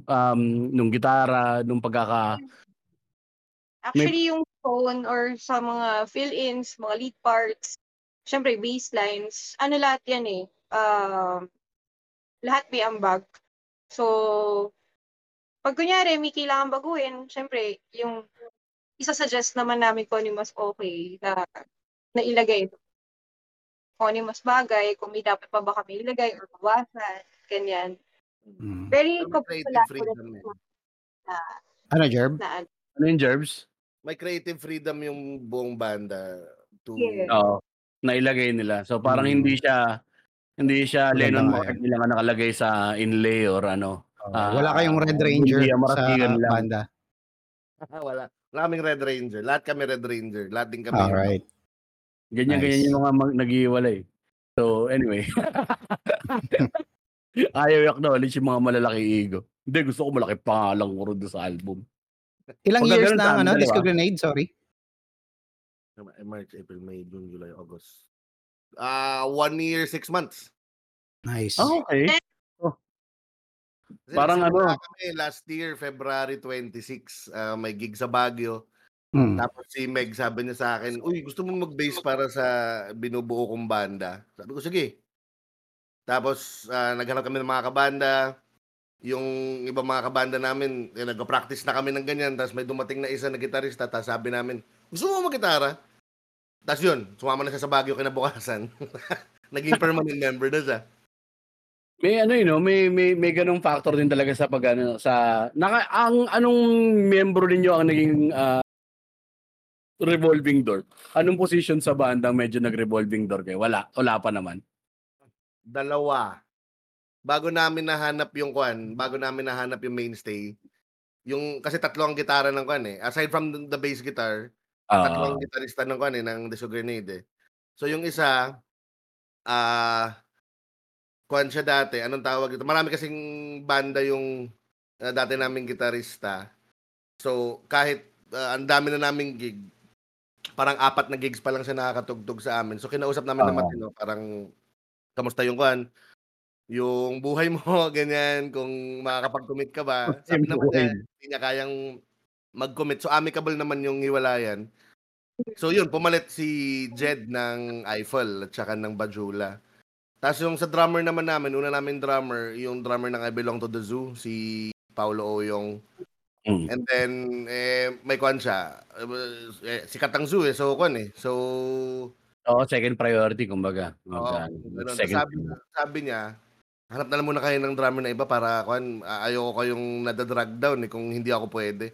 [SPEAKER 1] um nung gitara, nung pagkaka
[SPEAKER 4] Actually, yung tone or sa mga fill-ins, mga lead parts, syempre bass lines, ano lahat yan eh. Um, lahat may ambag. So, pag kunyari may kailangan baguhin, syempre, yung isa-suggest naman namin kung ano mas okay na, na ilagay. Kung ano mas bagay, kung may dapat pa ba kami ilagay or bawasan, ganyan.
[SPEAKER 2] Mm.
[SPEAKER 4] Very
[SPEAKER 3] creative freedom eh.
[SPEAKER 4] na,
[SPEAKER 2] Ano, Jerb?
[SPEAKER 4] na ano.
[SPEAKER 1] Ano yung Jerbs?
[SPEAKER 3] May creative freedom yung buong banda to
[SPEAKER 4] Yeah.
[SPEAKER 1] Oo. Nailagay nila. So parang
[SPEAKER 2] Mm.
[SPEAKER 1] hindi siya hindi siya Lennon McCartney lang ang nakalagay sa inlay or ano.
[SPEAKER 2] Oh,
[SPEAKER 1] Ah,
[SPEAKER 2] wala kayong Red Ranger
[SPEAKER 1] hindi,
[SPEAKER 2] sa
[SPEAKER 1] lang.
[SPEAKER 2] banda. [LAUGHS]
[SPEAKER 3] Wala. Wala kaming Red Ranger. Lahat kami Red Ranger. Lahat din kami.
[SPEAKER 2] Alright.
[SPEAKER 1] Ganyan
[SPEAKER 2] Nice.
[SPEAKER 1] ganyan yung mga mag- naghihiwalay. So anyway. [LAUGHS] Ayaw i-acknowledge yung mga malalaki ego. Hindi, gusto ko malaki pangalang ko rin sa album.
[SPEAKER 2] Ilang
[SPEAKER 1] Pagka
[SPEAKER 2] years na ang ano, Disco. Grenade? Sorry.
[SPEAKER 3] March, April, May, June, July, August. Ah, one year, six months.
[SPEAKER 2] Nice.
[SPEAKER 1] Ah, okay.
[SPEAKER 3] Kasi
[SPEAKER 1] Parang ano?
[SPEAKER 3] Kami last year, February 26, ah, may gig sa Baguio.
[SPEAKER 2] Hmm.
[SPEAKER 3] Tapos si Meg sabi niya sa akin, Uy, gusto mo mag-bass para sa binubuo kong banda? Sabi ko, sige. Tapos ah, naghanap kami ng mga kabanda. Yung ibang mga kabanda namin, eh, nag-practice na kami ng ganyan. Tapos may dumating na isa na gitarista. Tapos sabi namin, gusto mo mag-gitara? Tapos yun, sumama na siya sa Baguio kinabukasan. [LAUGHS] Naging permanent member na siya.
[SPEAKER 1] May ano yun, no? may may may ganung factor din talaga sa pag ano, sa naka, ang anong miyembro ninyo ang naging ah, revolving door? Anong position sa bandang medyo nag-revolving door kayo? Wala, wala pa naman.
[SPEAKER 3] Dalawa. Bago namin nahanap yung kwan, bago namin nahanap yung mainstay, yung kasi tatlo ang gitara ng kwan eh. Aside from the bass guitar,
[SPEAKER 1] Ah,
[SPEAKER 3] tatlong gitarista ng kwan eh, ng Disco Grenade eh. So yung isa, ah, kwan siya dati, anong tawag ito? Marami kasing banda yung ah, dati naming gitarista. So kahit ah, ang dami na naming gig, parang apat na gigs pa lang siya nakakatugtog sa amin. So kinausap namin ng
[SPEAKER 1] Oo.
[SPEAKER 3] matino, parang kamusta yung kwan? Yung buhay mo, [LAUGHS] ganyan, kung makakapag-commit ka ba. Sabi naman niya, hindi niya kayang mag-commit. So amicable naman yung hiwalayan. So yun, pumalit si Jed ng Eiffel at saka ng Bajula. Tapos yung sa drummer naman namin, una namin drummer, yung drummer ng I Belong to the Zoo, si Paulo Oyong.
[SPEAKER 1] mm.
[SPEAKER 3] And then, eh, may kwan siya. Eh, sikat ang zoo eh. So, kwan eh. So,
[SPEAKER 1] Oo, second priority kumbaga. Ah,
[SPEAKER 3] ganun.
[SPEAKER 1] second
[SPEAKER 3] Sabi, sabi niya, hanap na lang muna kayo ng drummer na iba para kwan, ayoko kayong nadadrag down eh kung hindi ako pwede.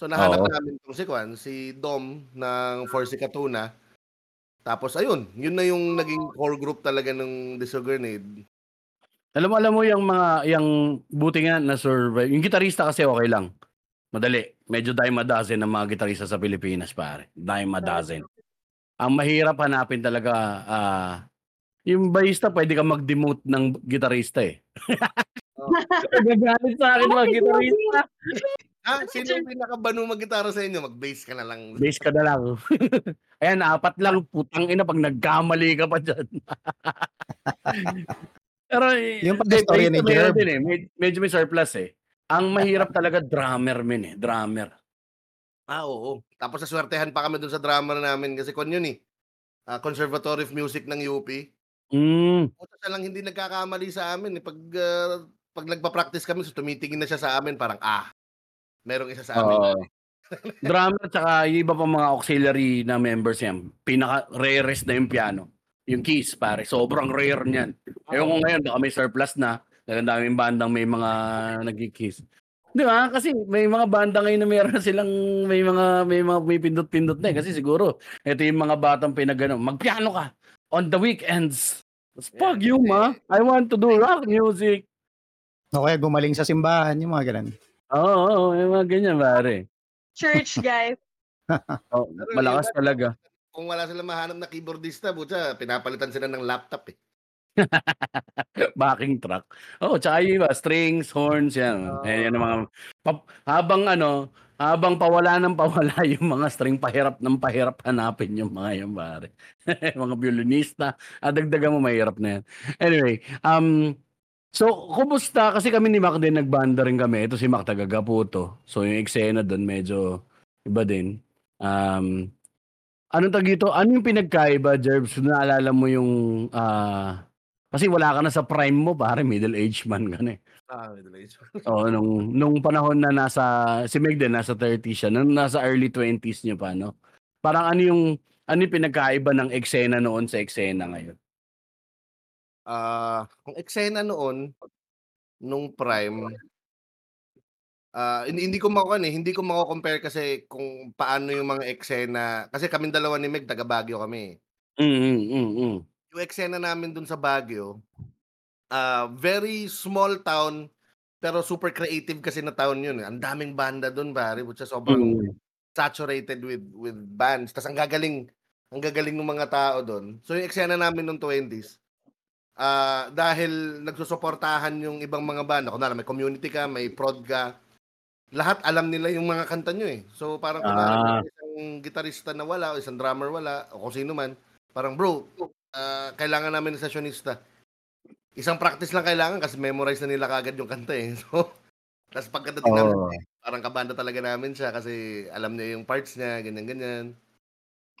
[SPEAKER 3] So nahanap
[SPEAKER 1] Oo.
[SPEAKER 3] namin tong si Kwan, si Dom ng Forcy Katuna. Tapos ayun, yun na yung naging core group talaga ng Disco Grenade.
[SPEAKER 1] Alam mo, alam mo yung mga, yung buti nga na survive. Yung gitarista kasi okay lang. Madali. Medyo dime a dozen ang mga gitarista sa Pilipinas, pare. Dime a dozen. Ang mahirap hanapin talaga, ah, yung bayista, pwede ka mag-demote ng gitarista eh.
[SPEAKER 3] Oo. [LAUGHS]
[SPEAKER 1] Nagagalit sa akin mga gitarista.
[SPEAKER 3] Ah, sino yung pinakabano mag-gitara sa inyo? Mag-bass ka na lang.
[SPEAKER 1] Base ka na lang. [LAUGHS] Ayan, apat lang. Putang ina pag nagkamali ka pa dyan. [LAUGHS] Pero, eh,
[SPEAKER 2] Yung
[SPEAKER 1] may-
[SPEAKER 2] ni
[SPEAKER 1] may
[SPEAKER 2] Jerb.
[SPEAKER 1] din eh. Med- medyo may surplus eh. Ang mahirap talaga drummer min eh. Drummer.
[SPEAKER 3] Ah, oo. Tapos naswertehan pa kami dun sa drummer namin kasi kon yun eh. Ah, Conservatory of Music ng UP.
[SPEAKER 1] Mm.
[SPEAKER 3] Puta siya lang hindi nagkakamali sa amin eh. Pag, ah, pag nagpa-practice kami, so tumitingin na siya sa amin parang, ah, merong isa sa amin.
[SPEAKER 1] Oo. drummer tsaka yung iba pa mga auxiliary na members yan. Pinaka rarest na yung piano. Yung keys pare. Sobrang rare niyan. Ewan ko ngayon baka may surplus na. Dahil ang daming bandang may mga nagki-keys. Di ba? Kasi may mga banda ngayon na meron [LAUGHS] silang may mga may mga may pindot-pindot na eh. Kasi siguro ito yung mga batang pinagano. Magpiano ka on the weekends. Pag
[SPEAKER 3] Yeah.
[SPEAKER 1] yung ma, I want to do rock music.
[SPEAKER 2] O kaya gumaling sa simbahan, yung mga ganun.
[SPEAKER 1] Oo, oo, may mga ganyan pare.
[SPEAKER 4] Church, [LAUGHS] guys.
[SPEAKER 1] Oh,
[SPEAKER 3] Pero
[SPEAKER 1] malakas talaga.
[SPEAKER 3] Kung wala silang mahanap na keyboardista, butya, pinapalitan sila ng laptop eh. [LAUGHS]
[SPEAKER 1] backing track. Oh, tsaka yung iba, strings, horns, yan.
[SPEAKER 3] Oo.
[SPEAKER 1] Eh, yan ang mga, pa- habang ano, habang pawala ng pawala [LAUGHS] yung mga string, pahirap ng pahirap hanapin yung mga yung pare. mga violinista, ah, dagdagan mo, mahirap na yan. Anyway, um, so, kumusta? Kasi kami ni Mac din nagbanda rin kami. Ito si Mac taga Gaputo. So, yung eksena doon medyo iba din. Um, anong tawag dito? Ano yung pinagkaiba, Jerbs? Naalala mo yung, ah, kasi wala ka na sa prime mo, pare, middle-aged man ka na eh.
[SPEAKER 3] Ah, middle age. [LAUGHS]
[SPEAKER 1] Oo, nung, nung panahon na nasa, si Meg din, nasa 30 siya, nung nasa early 20s niya pa, no? Parang ano yung, ano yung pinagkaiba ng eksena noon sa eksena ngayon?
[SPEAKER 3] Ah, ang eksena noon, nung prime ah, hindi hindi ko makukuha eh, hindi ko mako-compare kasi kung paano yung mga eksena kasi kaming dalawa ni Meg taga Baguio kami.
[SPEAKER 1] Mm, mm, mm, mm.
[SPEAKER 3] Yung eksena namin dun sa Baguio, ah, very small town pero super creative kasi na town yun, eh. Ang daming banda dun pare, putya sobrang
[SPEAKER 1] Mm.
[SPEAKER 3] saturated with with bands. Tas ang gagaling ang gagaling ng mga tao dun. So yung eksena namin nung 20s, ah, dahil nagsusuportahan yung ibang mga banda, kunwari may community ka, may prod ka, lahat alam nila yung mga kanta nyo eh. So parang kunwari
[SPEAKER 1] Ah.
[SPEAKER 3] may isang gitarista na wala o isang drummer wala o kung sino man, parang bro, ah, kailangan namin ng sessionista. Isang practice lang kailangan kasi memorize na nila kagad yung kanta eh. [LAUGHS] So, tapos pagkadating namin,
[SPEAKER 2] Oo.
[SPEAKER 3] parang kabanda talaga namin siya kasi alam niya yung parts niya, ganyan-ganyan.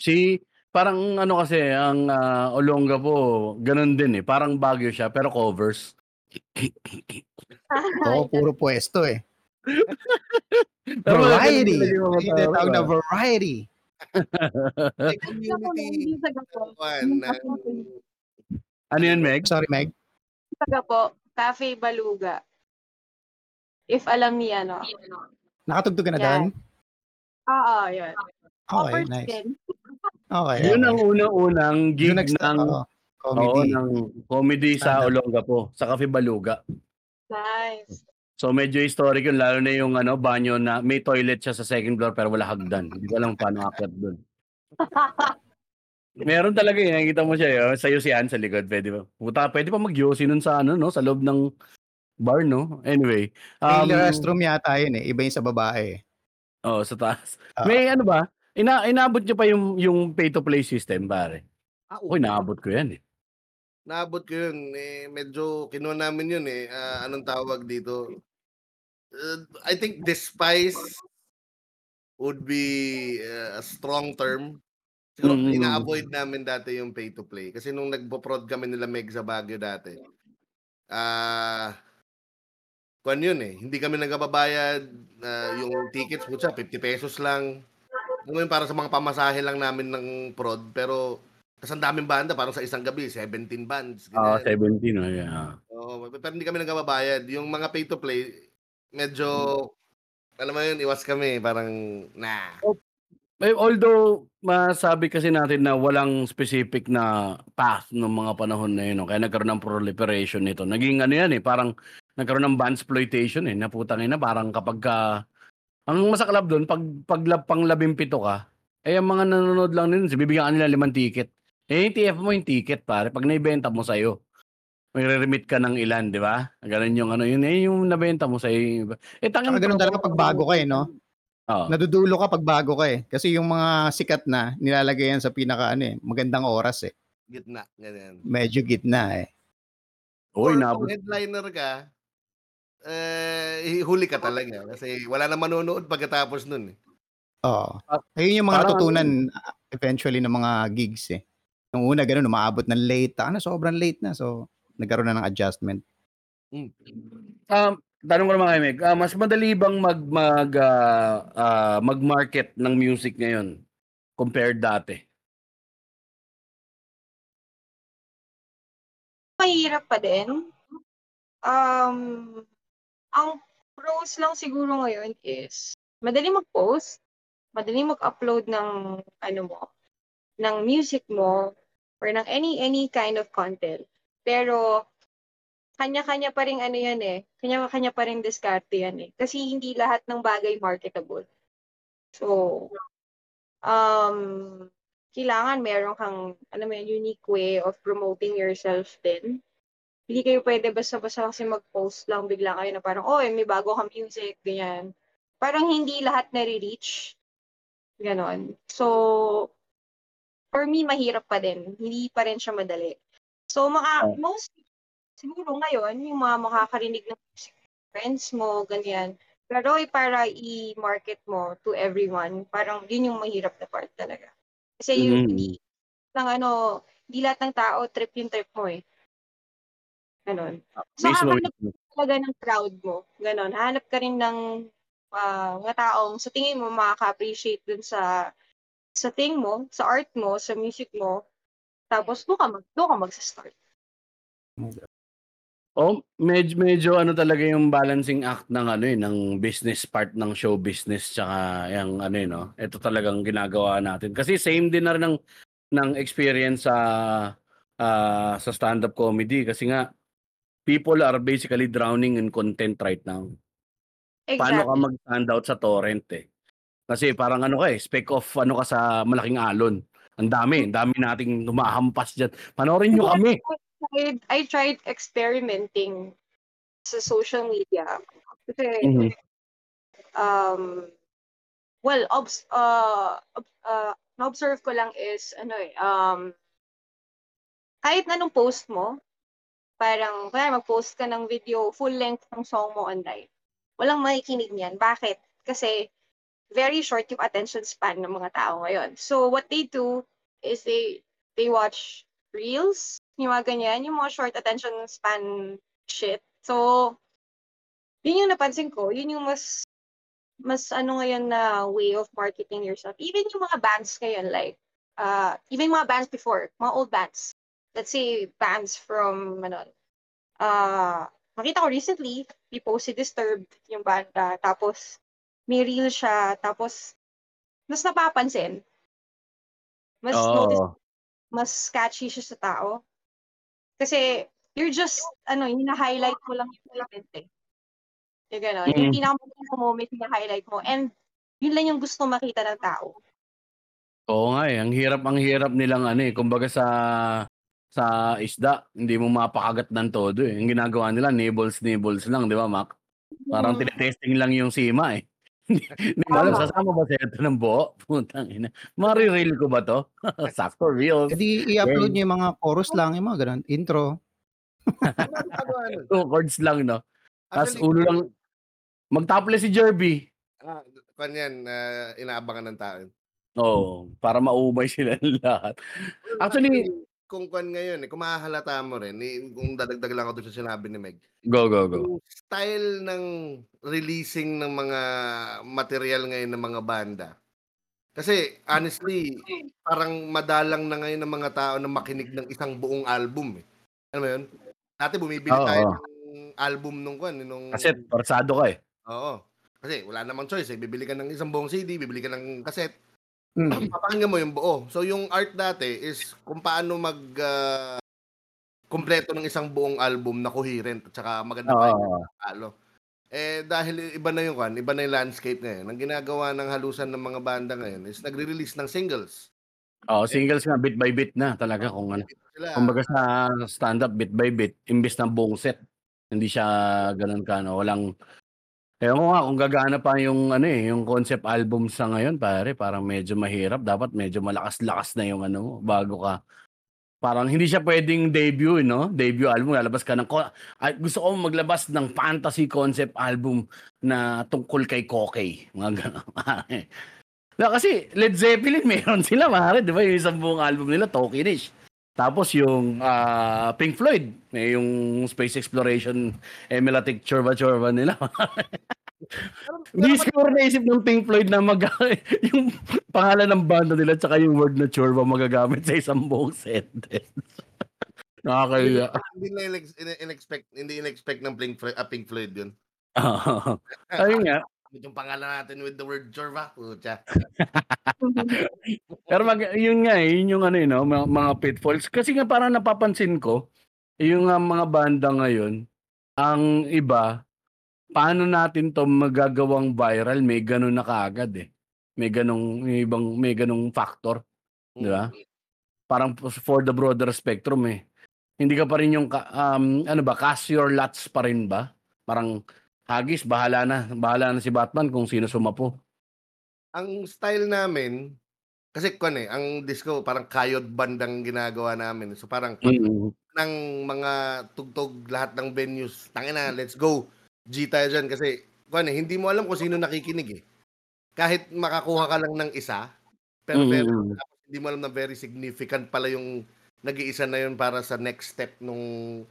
[SPEAKER 1] Si, parang ano kasi, ang ah, Olongapo, ganun din eh. Parang Baguio siya, pero covers. [LAUGHS]
[SPEAKER 2] Oo, puro pwesto eh. [LAUGHS] Variety. tinatawag
[SPEAKER 1] tao, [LAUGHS]
[SPEAKER 2] na
[SPEAKER 1] ah.
[SPEAKER 2] variety.
[SPEAKER 3] Community
[SPEAKER 4] hindi sa gapo.
[SPEAKER 3] kwan na
[SPEAKER 1] Ano yun, Meg?
[SPEAKER 2] Sorry, Meg.
[SPEAKER 4] Sa gapo, Cafe Baluga. If alam niya, no?
[SPEAKER 2] Nakatugtog ka na
[SPEAKER 4] Yan.
[SPEAKER 2] doon?
[SPEAKER 4] Oo, yun.
[SPEAKER 2] Okay,
[SPEAKER 4] Offers
[SPEAKER 2] nice.
[SPEAKER 4] din.
[SPEAKER 2] Okay.
[SPEAKER 1] Yun ang unang-unang gig ng,
[SPEAKER 2] oo,
[SPEAKER 1] oo,
[SPEAKER 2] comedy.
[SPEAKER 1] ng comedy sa. Olongapo, sa Cafe Baluga.
[SPEAKER 4] Nice.
[SPEAKER 1] So medyo historic yun, lalo na yung ano, banyo na may toilet siya sa second floor pero wala hagdan. Hindi ko alam paano akyat doon. [LAUGHS] Meron talaga eh, nakikita mo siya, yun. sayo si Ann sa likod, pwede ba? Puta, pwede pa mag-yosi nun sa ano, no? Sa loob ng bar, no? Anyway.
[SPEAKER 2] May
[SPEAKER 1] Um,
[SPEAKER 2] restroom yata yun eh. Iba yung sa babae eh.
[SPEAKER 1] oh, sa taas.
[SPEAKER 2] Ah.
[SPEAKER 1] May ano ba? Ina inabot niyo pa yung yung pay to play system, pare.
[SPEAKER 3] Ah,
[SPEAKER 1] Uy, naabot ko yan eh.
[SPEAKER 3] Naabot ko yun. Eh, medyo kinuha namin yun eh. Ah, anong tawag dito? Uh, I think despise would be uh, a strong term. Siguro
[SPEAKER 1] Mm.
[SPEAKER 3] ina-avoid namin dati yung pay to play. Kasi nung nagpo-prod kami nila Meg sa Baguio dati, ah, kwan yun eh. Hindi kami nagbabayad. ah, yung tickets, putya, 50 pesos lang. Alam mo yun, para sa mga pamasahe lang namin ng prod. Pero, tas ang daming banda, parang sa isang gabi, 17 bands.
[SPEAKER 1] Ah,
[SPEAKER 3] ganyan.
[SPEAKER 1] 17 no, yeah.
[SPEAKER 3] Oo, pero hindi kami nagbabayad. Yung mga pay to play, medyo, alam mo yun, iwas kami. Parang, nah.
[SPEAKER 1] Eh, although masabi kasi natin na walang specific na path ng mga panahon na yun, no? kaya nagkaroon ng proliferation nito. Naging ano yan eh, parang nagkaroon ng bandsploitation eh, naputang ina, parang kapag ka, ang masaklap doon, pag, pag lab- pang labing pito ka, eh ang mga nanonood lang din, bibigyan ka nila limang ticket. Eh yung TF mo yung ticket pare, pag naibenta mo sa'yo, may remit ka ng ilan, di ba? Ganun yung ano, yun eh, yung nabenta mo sa'yo. Eh, tangin
[SPEAKER 2] Saka ganun talaga pag bago ka eh, no?
[SPEAKER 1] Oo.
[SPEAKER 2] Nadudulo ka pag bago ka eh. Kasi yung mga sikat na, nilalagay yan sa pinaka ano eh, magandang oras eh.
[SPEAKER 3] Gitna, ganyan.
[SPEAKER 2] Medyo gitna eh.
[SPEAKER 1] Uy,
[SPEAKER 3] Or
[SPEAKER 1] nabot.
[SPEAKER 3] kung headliner ka, eh, huli ka talaga. Kasi wala na manonood pagkatapos nun. Eh.
[SPEAKER 2] Oo.
[SPEAKER 1] Ah,
[SPEAKER 2] Ayun yung mga
[SPEAKER 1] parang-
[SPEAKER 2] natutunan uh, eventually ng mga gigs eh. Nung una ganun, umaabot ng late. Ano, sobrang late na. So, nagkaroon na ng adjustment.
[SPEAKER 3] Mm.
[SPEAKER 1] Um, tanong ko naman kay Meg, ah, mas madali bang mag mag ah, ah, mag-market ng music ngayon compared dati?
[SPEAKER 4] Mahirap pa din. Um, ang pros lang siguro ngayon is madali mag-post, madali mag-upload ng ano mo, ng music mo or ng any any kind of content. Pero kanya-kanya pa rin ano yan eh. Kanya-kanya pa rin diskarte yan eh. Kasi hindi lahat ng bagay marketable. So, um, kailangan meron kang, ano mo yun, unique way of promoting yourself din. Hindi kayo pwede basta-basta kasi mag-post lang bigla kayo na parang, oh, may bago kang music, ganyan. Parang hindi lahat nare-reach. Ganon. So, for me, mahirap pa din. Hindi pa rin siya madali. So, mga,
[SPEAKER 1] Oh.
[SPEAKER 4] most, siguro ngayon, yung mga makakarinig ng music, friends mo, ganyan, Pero eh, para i-market mo to everyone, parang yun yung mahirap na part talaga. Kasi yung
[SPEAKER 1] Mm.
[SPEAKER 4] hindi lang ano, hindi lahat ng tao trip yung trip mo eh. Ganon. So,
[SPEAKER 1] Mismo,
[SPEAKER 4] hahanap talaga ng crowd mo. Ganon. Hanap ka rin ng ah, mga taong sa tingin mo makaka-appreciate dun sa sa thing mo, sa art mo, sa music mo. Tapos doon ka, mag, doon ka magsa-start.
[SPEAKER 1] Oh, medyo medyo ano talaga yung balancing act ng ano eh, ng business part ng show business tsaka yung ano eh, no. Ito talagang ginagawa natin. Kasi same din na rin ng ng experience sa ah, sa stand-up comedy kasi nga people are basically drowning in content right now. Paano ka
[SPEAKER 4] Exactly.
[SPEAKER 1] mag-stand out sa torrent eh. Kasi parang ano ka eh, speck of ano ka sa malaking alon. Ang dami, ang dami nating tumahampas diyan. Panoorin niyo kami.
[SPEAKER 4] I tried, I tried experimenting sa social media. Kasi,
[SPEAKER 1] Mhm.
[SPEAKER 4] um, well, obs, uh, uh, na-observe ko lang is, ano eh, um, kahit na nung post mo, parang, kaya mag-post ka ng video, full length ng song mo online. Walang makikinig niyan. Bakit? Kasi, very short yung attention span ng mga tao ngayon. So, what they do is they, they watch reels, yung mga ganyan, yung mga short attention span shit. So, yun yung napansin ko, yun yung mas, mas ano ngayon na way of marketing yourself. Even yung mga bands ngayon, like, uh, even mga bands before, mga old bands. Let's say, bands from, ano, uh, nakita ko recently, we posted Disturbed, yung banda, tapos, may reel siya, tapos, mas napapansin. Mas notice
[SPEAKER 1] Oo.
[SPEAKER 4] mas catchy siya sa tao. Kasi, you're just, ano, hina-highlight mo lang yung event eh. Yung gano'n. Yung
[SPEAKER 1] Mm.
[SPEAKER 4] pinaka moment hina-highlight mo. And, yun lang yung gusto makita ng tao.
[SPEAKER 1] Oo nga eh, ang hirap ang hirap nilang ano eh, kumbaga sa sa isda, hindi mo mapakagat ng todo eh. Ang ginagawa nila, nibbles nibbles lang, di ba, Mac? Parang
[SPEAKER 4] Mm.
[SPEAKER 1] tinetesting lang yung sima eh. Hindi ko alam,
[SPEAKER 4] Tama.
[SPEAKER 1] sasama ba sa ito ng buo? Putang ina. Mari-reel ko ba to? [LAUGHS] Sakto reels.
[SPEAKER 2] E di i-upload niyo yung mga chorus lang, yung mga ganun, intro.
[SPEAKER 3] Ano? [LAUGHS]
[SPEAKER 1] Two chords lang, no? Tapos
[SPEAKER 3] Actually,
[SPEAKER 1] ulo lang, mag-topless si Jerby.
[SPEAKER 3] ah, kwan yan, ah, inaabangan ng tao.
[SPEAKER 1] Oo, para maumay sila [LAUGHS] lahat. Actually,
[SPEAKER 3] kung kwan ngayon, eh, kung mahahalata mo rin, eh, kung dadagdag lang ako doon sa sinabi ni Meg,
[SPEAKER 1] go, go, go.
[SPEAKER 3] yung style ng releasing ng mga material ngayon ng mga banda. Kasi honestly, parang madalang na ngayon ng mga tao na makinig ng isang buong album eh. Alam mo yun? Dati bumibili
[SPEAKER 1] Oo,
[SPEAKER 3] tayo
[SPEAKER 1] oo.
[SPEAKER 3] ng album nung kwan, eh, nung
[SPEAKER 1] Kasi parsado ka eh.
[SPEAKER 3] Oo. Kasi wala namang choice eh. Bibili ka ng isang buong CD, bibili ka ng cassette,
[SPEAKER 2] Mm.
[SPEAKER 3] papakinggan mo yung buo. So yung art dati is kung paano mag ah, kumpleto ng isang buong album na coherent at saka maganda pakinggan ng talo. Eh dahil iba na yung kan, iba na yung landscape ngayon. Ang ginagawa ng halusan ng mga banda ngayon is nagre-release ng singles.
[SPEAKER 1] Oo, singles nga, bit by bit na talaga kung ano. Kumbaga sa stand-up, bit by bit, imbes na buong set. Hindi siya ganun ka, no? Walang, Ewan ko nga kung gagana pa yung ano eh, yung concept album sa ngayon, pare, parang medyo mahirap. Dapat medyo malakas-lakas na yung ano bago ka. Parang hindi siya pwedeng debut, no? Debut album, lalabas ka ng... ko- Ay, gusto ko maglabas ng fantasy concept album na tungkol kay Kokey. Mga gano'n. [LAUGHS] pare. Kasi Led Zeppelin, [LAUGHS] meron sila, pare. Di ba? Yung isang buong album nila, Tokenish. Tapos yung ah, Pink Floyd, may yung Space Exploration, Emelatic Chorba Chorba nila. Hindi siguro naisip ng Pink Floyd na mag [LAUGHS] yung pangalan ng banda nila tsaka yung word na chorba magagamit sa isang buong sentence. [LAUGHS] Nakakaya.
[SPEAKER 3] hindi na in- in- in-expect, hindi in-expect ng Pink Floyd, ah, Pink Floyd yun. [LAUGHS]
[SPEAKER 1] Ayun nga.
[SPEAKER 3] Yung pangalan natin with the word Jorva. Pucha. [LAUGHS]
[SPEAKER 1] Pero mag, yun nga eh, yun yung ano yun, no, mga, mga pitfalls. Kasi nga parang napapansin ko, yung mga banda ngayon, ang iba, paano natin to magagawang viral, may ganun na kaagad eh. May ganung may ibang may ganung factor, di ba? Parang for the broader spectrum eh. Hindi ka pa rin yung um, ano ba, cast your lots pa rin ba? Parang hagis, bahala na. Bahala na si Batman kung sino sumapo.
[SPEAKER 3] ang style namin, kasi kwan eh, ang disco parang kayod bandang ginagawa namin. So parang
[SPEAKER 1] Mm.
[SPEAKER 3] ng mga tugtog lahat ng venues. Tangina, let's go. G tayo dyan kasi kuwan eh, hindi mo alam kung sino nakikinig eh. Kahit makakuha ka lang ng isa, pero
[SPEAKER 1] Mm,
[SPEAKER 3] very
[SPEAKER 1] mm.
[SPEAKER 3] hindi mo alam na very significant pala yung nag-iisa na yun para sa next step nung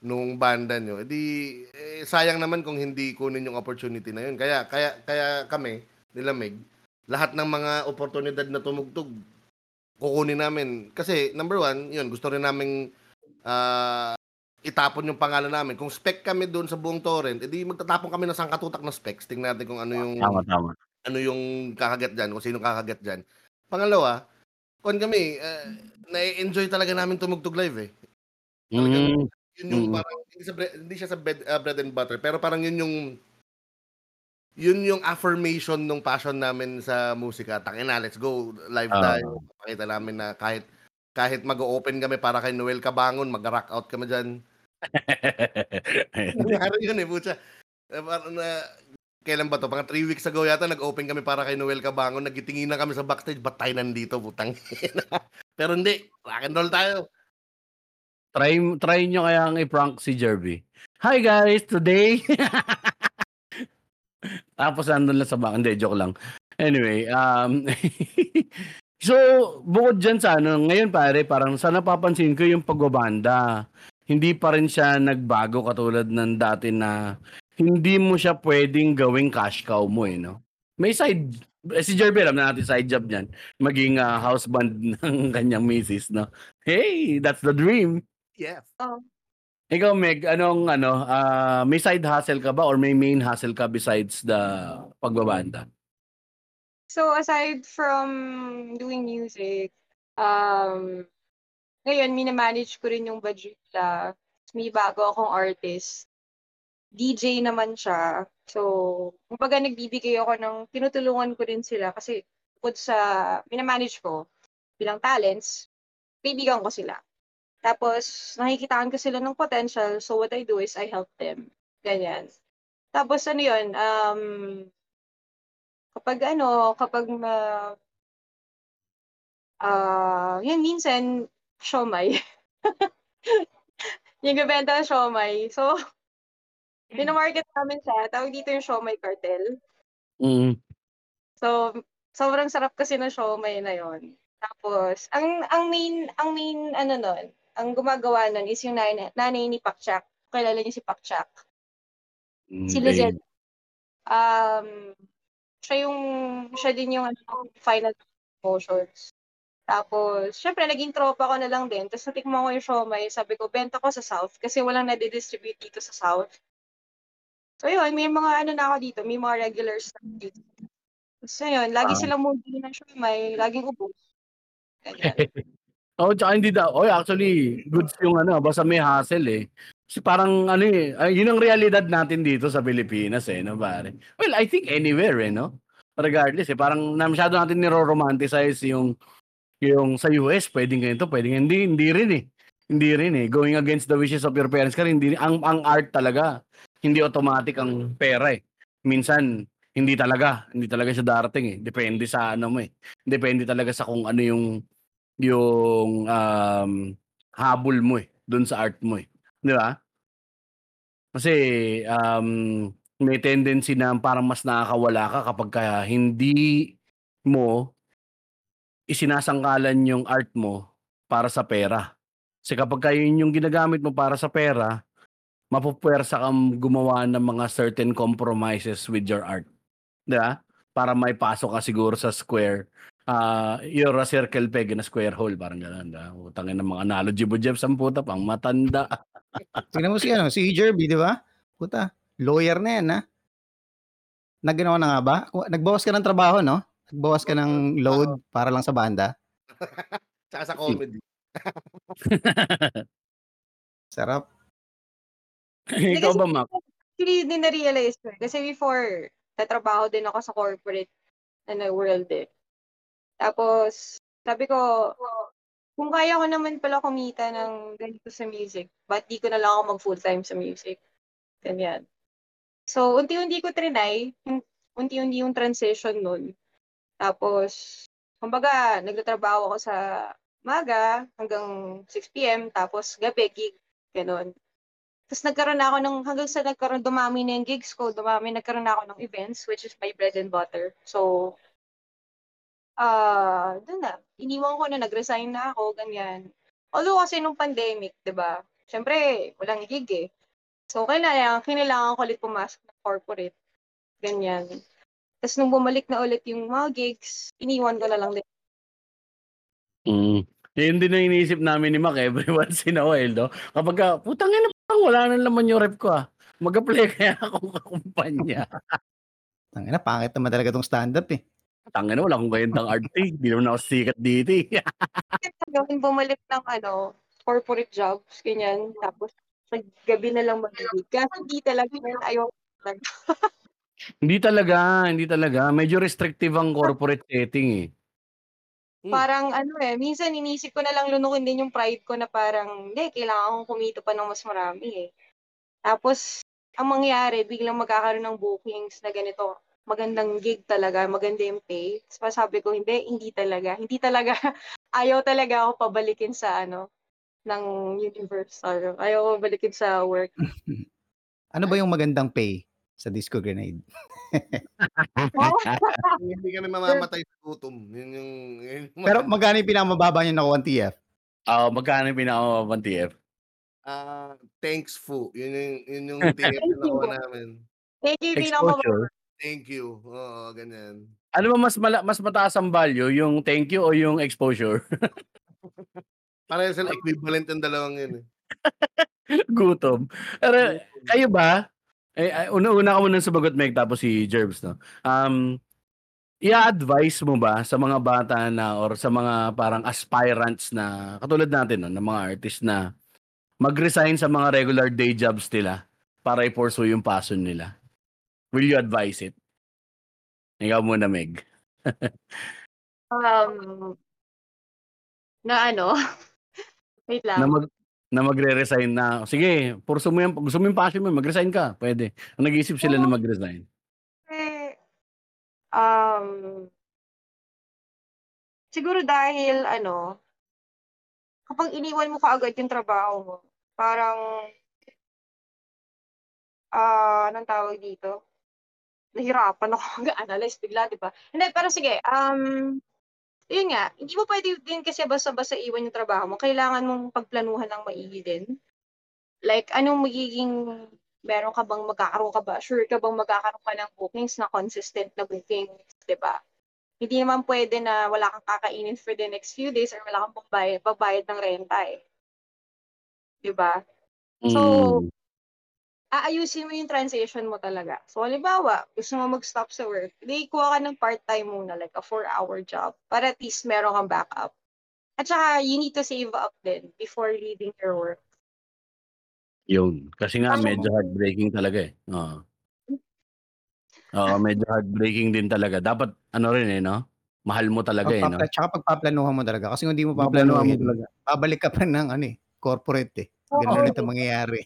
[SPEAKER 3] nung banda nyo. Edi eh, sayang naman kung hindi kunin yung opportunity na yun. Kaya kaya kaya kami nila Meg, lahat ng mga oportunidad na tumugtog kukunin namin. Kasi number one, yun, gusto rin namin ah, itapon yung pangalan namin. Kung spec kami doon sa buong torrent, edi magtatapon kami ng sangkatutak na specs. Tingnan natin kung ano yung
[SPEAKER 1] Tama, tama.
[SPEAKER 3] ano yung kakagat dyan, kung sino kakagat dyan. Pangalawa, kung kami, uh, na-enjoy talaga namin tumugtog live eh.
[SPEAKER 1] Mm,
[SPEAKER 3] Yun yung
[SPEAKER 1] Mm.
[SPEAKER 3] parang, hindi, sa hindi siya sa bread, uh, bread and butter, pero parang yun yung, yun yung affirmation ng passion namin sa musika. Tangin na, let's go, live
[SPEAKER 1] Ah.
[SPEAKER 3] tayo. Pakita namin na kahit kahit mag-open kami para kay Noel Cabangon, mag-rock out kami dyan. [LAUGHS] Nangyari yun eh, putya. Eh, parang na, kailan ba to? Mga 3 weeks ago yata, nag-open kami para kay Noel Cabangon. Nagtitingin na kami sa backstage, ba't tayo nandito, putang? [LAUGHS] Pero hindi, rock and roll tayo.
[SPEAKER 1] Try try nyo kaya i-prank si Jerby. Hi guys, today. [LAUGHS] Tapos nandun lang sa back. Hindi, joke lang. Anyway, um, [LAUGHS] so, bukod dyan sa ano, ngayon pare, parang sa napapansin ko yung pagbabanda. Hindi pa rin siya nagbago katulad ng dati na hindi mo siya pwedeng gawing cash cow mo eh, no? May side, eh, si Jerby, alam na natin side job niyan. Maging ah, house band [LAUGHS] ng kanyang misis, no? Hey, that's the dream.
[SPEAKER 3] Yes.
[SPEAKER 1] Ikaw, Meg, anong ano, ah, may side hustle ka ba or may main hustle ka besides the pagbabanda?
[SPEAKER 4] So aside from doing music, um, ngayon minamanage ko rin yung Bajula. May bago akong artist. DJ naman siya. So, kumbaga nagbibigay ako ng, tinutulungan ko rin sila kasi bukod sa minamanage ko bilang talents, kaibigan ko sila. Tapos, nakikitaan ko sila ng potential. So, what I do is I help them. Ganyan. Tapos, ano yun, um, kapag ano, kapag ma, ah, yun, minsan, siomay. [LAUGHS] yung bebenta ng siomay. So, pinamarket namin siya. Tawag dito yung siomay cartel.
[SPEAKER 1] Mm.
[SPEAKER 4] So, sobrang sarap kasi ng siomay na yon. Tapos, ang ang main ang main ano nun, ang gumagawa nun is yung nanay, nanay ni Pakchak. Kilala niyo si Pakchak. Si
[SPEAKER 1] Hindi.
[SPEAKER 4] Lizette. Um, siya yung, siya din yung ano, final promotions. Tapos, syempre, naging tropa ko na lang din. Tapos, natikman ko yung siomay. Sabi ko, benta ko sa South kasi walang nade-distribute dito sa South. So, yun, may mga ano na ako dito. May mga regulars na dito. So, yun, lagi
[SPEAKER 1] Ah.
[SPEAKER 4] silang muli ng siomay. Laging ubos. [LAUGHS]
[SPEAKER 1] Oh, tsaka hindi daw. Oh, actually, goods yung ano, basta may hassle eh. Kasi parang ano eh, yun ang realidad natin dito sa Pilipinas eh, no pare? Well, I think anywhere eh, no? Regardless eh, parang na masyado natin niro-romanticize yung yung sa US, pwedeng ganito, pwedeng hindi, hindi rin eh. Hindi rin eh. Going against the wishes of your parents ka rin, hindi, ang, ang art talaga, hindi automatic ang pera eh. Minsan, hindi talaga, hindi talaga siya darating eh. Depende sa ano mo eh. Depende talaga sa kung ano yung yung um, habol mo eh, doon sa art mo eh. Di ba? Kasi um, may tendency na parang mas nakakawala ka kapag ka hindi mo isinasangkalan yung art mo para sa pera. Kasi kapag ka yun yung ginagamit mo para sa pera, mapupwersa kang gumawa ng mga certain compromises with your art. Di ba? Para may pasok ka siguro sa square ah you're a circle peg in a square hole, parang gano'n. Ah, utangin ng mga analogy mo, Jeff, ang puta, pang matanda. [LAUGHS]
[SPEAKER 2] Tingnan mo si ano, si Jerby, di ba? Puta, lawyer na yan, ha? Nagganawa na nga ba? Nagbawas ka ng trabaho, no? Nagbawas ka ng load para lang sa banda. [LAUGHS]
[SPEAKER 3] Tsaka sa comedy. [LAUGHS]
[SPEAKER 2] Sarap.
[SPEAKER 1] Ikaw ba, Mac?
[SPEAKER 4] Actually, hindi na-realize ko. eh. Kasi before, tatrabaho din ako sa corporate ano, world eh. Tapos, sabi ko, kung kaya ko naman pala kumita ng ganito sa music, ba't di ko na lang ako mag full-time sa music? Ganyan. So, unti-unti ko trinay, unti-unti yung transition nun. Tapos, kumbaga, nagtatrabaho ako sa maga hanggang 6pm, tapos gabi, gig, ganun. Tapos nagkaroon na ako ng, hanggang sa nagkaroon, dumami na yung gigs ko, dumami, nagkaroon na ako ng events, which is my bread and butter. So, ah, doon na. Iniwan ko na, nag-resign na ako, ganyan. Although kasi nung pandemic, di ba? Siyempre, walang gig eh. So, kailangan, kinailangan ko ulit pumasok ng corporate. Ganyan. Tapos nung bumalik na ulit yung mga gigs, iniwan ko na lang din.
[SPEAKER 1] Mm. Yun din ang iniisip namin ni Mac every [LAUGHS] once in a while, no? Kapag, ka, putang ina, wala na naman yung rep ko, ah. Mag-apply [LAUGHS] kaya akong kakumpanya.
[SPEAKER 2] Tangina, pangit naman talaga tong stand-up eh.
[SPEAKER 1] Tangin na, wala akong gayandang arte. Hindi naman ako sikat dito, eh. [LAUGHS]
[SPEAKER 4] Gawin bumalik ng ano, corporate jobs, ganyan. Tapos, sa gabi na lang mag-gig. Kasi hindi talaga yun, ayaw. [LAUGHS]
[SPEAKER 1] Hindi talaga, hindi talaga. Medyo restrictive ang corporate setting, eh.
[SPEAKER 3] Hmm.
[SPEAKER 4] Parang ano eh, minsan inisip ko na lang lunukin din yung pride ko na parang, hindi, kailangan kong kumita pa ng mas marami eh. Tapos, ang mangyayari, biglang magkakaroon ng bookings na ganito, magandang gig talaga, maganda yung pay. Tapos sabi ko, hindi, hindi talaga. Hindi talaga, [LAUGHS] ayaw talaga ako pabalikin sa ano, ng Universal. Ayaw ko balikin sa work. [LAUGHS]
[SPEAKER 2] Ano ba yung magandang pay sa Disco Grenade? [LAUGHS]
[SPEAKER 3] Hindi kami mamamatay sa gutom. Yun yung... yun yung
[SPEAKER 2] Pero magkano yung pinakamababa niyo nakuha ng TF?
[SPEAKER 1] Ah, magkano yung pinakamabang TF?
[SPEAKER 3] Ah, thanks, Fu. Yun yung, yun yung TF na nakuha namin.
[SPEAKER 4] Thank you,
[SPEAKER 1] Exposure.
[SPEAKER 3] Thank you. Oo, ganyan.
[SPEAKER 1] Ano ba mas mala- mas mataas ang value, yung thank you o yung exposure? [LAUGHS]
[SPEAKER 3] Parang sila equivalent ng dalawang yun eh. [LAUGHS]
[SPEAKER 1] Gutom. Pero kayo ba? Eh, ay, una-una ka muna sumagot, Meg, tapos si Jerbs, no? Um, i-advise mo ba sa mga bata na or sa mga parang aspirants na katulad natin, no, ng mga artist na mag-resign sa mga regular day jobs nila para i-pursue yung passion nila? Will you advise it? Ikaw muna, Meg. [LAUGHS]
[SPEAKER 4] Um, na ano? [LAUGHS] Wait lang.
[SPEAKER 1] Na, mag, na magre-resign na, sige, pursue mo yung, gusto mo yung passion mo, mag-resign ka, pwede. Nag-iisip sila na
[SPEAKER 4] Oo.
[SPEAKER 1] mag-resign.
[SPEAKER 4] Eh, um, siguro dahil ano, kapag iniwan mo kaagad yung trabaho mo, parang, ah, anong tawag dito? Nahirapan ako [LAUGHS] mag-analyze bigla, di ba? Hindi, pero sige, um, yun nga, hindi mo pwede din kasi basta-basta iwan yung trabaho mo. Kailangan mong pagplanuhan ng maigi din. Like, anong magiging meron ka bang magkakaroon ka ba? Sure ka bang magkakaroon ka ng bookings na consistent na bookings, di ba? Hindi naman pwede na wala kang kakainin for the next few days or wala kang pagbayad, pagbayad ng renta eh. Di ba? So,
[SPEAKER 1] Mm.
[SPEAKER 4] Aayusin mo yung transition mo talaga. So, halimbawa, gusto mo mag-stop sa work, di kuha ka ng part-time muna, like a four-hour job, para at least meron kang backup. At saka, you need to save up din before leaving your work.
[SPEAKER 1] Yun. Kasi nga
[SPEAKER 4] Tama.
[SPEAKER 1] medyo heartbreaking talaga eh. Oo. Oo, medyo heartbreaking din talaga. Dapat ano rin eh, no? Mahal mo talaga eh, no?
[SPEAKER 2] Pagpapla- tsaka pagpaplanuhan mo talaga. Kasi kung hindi mo
[SPEAKER 1] Paplanuhan mo talaga.
[SPEAKER 2] babalik ka pa ng ano eh, corporate eh. Ganun
[SPEAKER 4] Oo.
[SPEAKER 2] ulit ang mangyayari.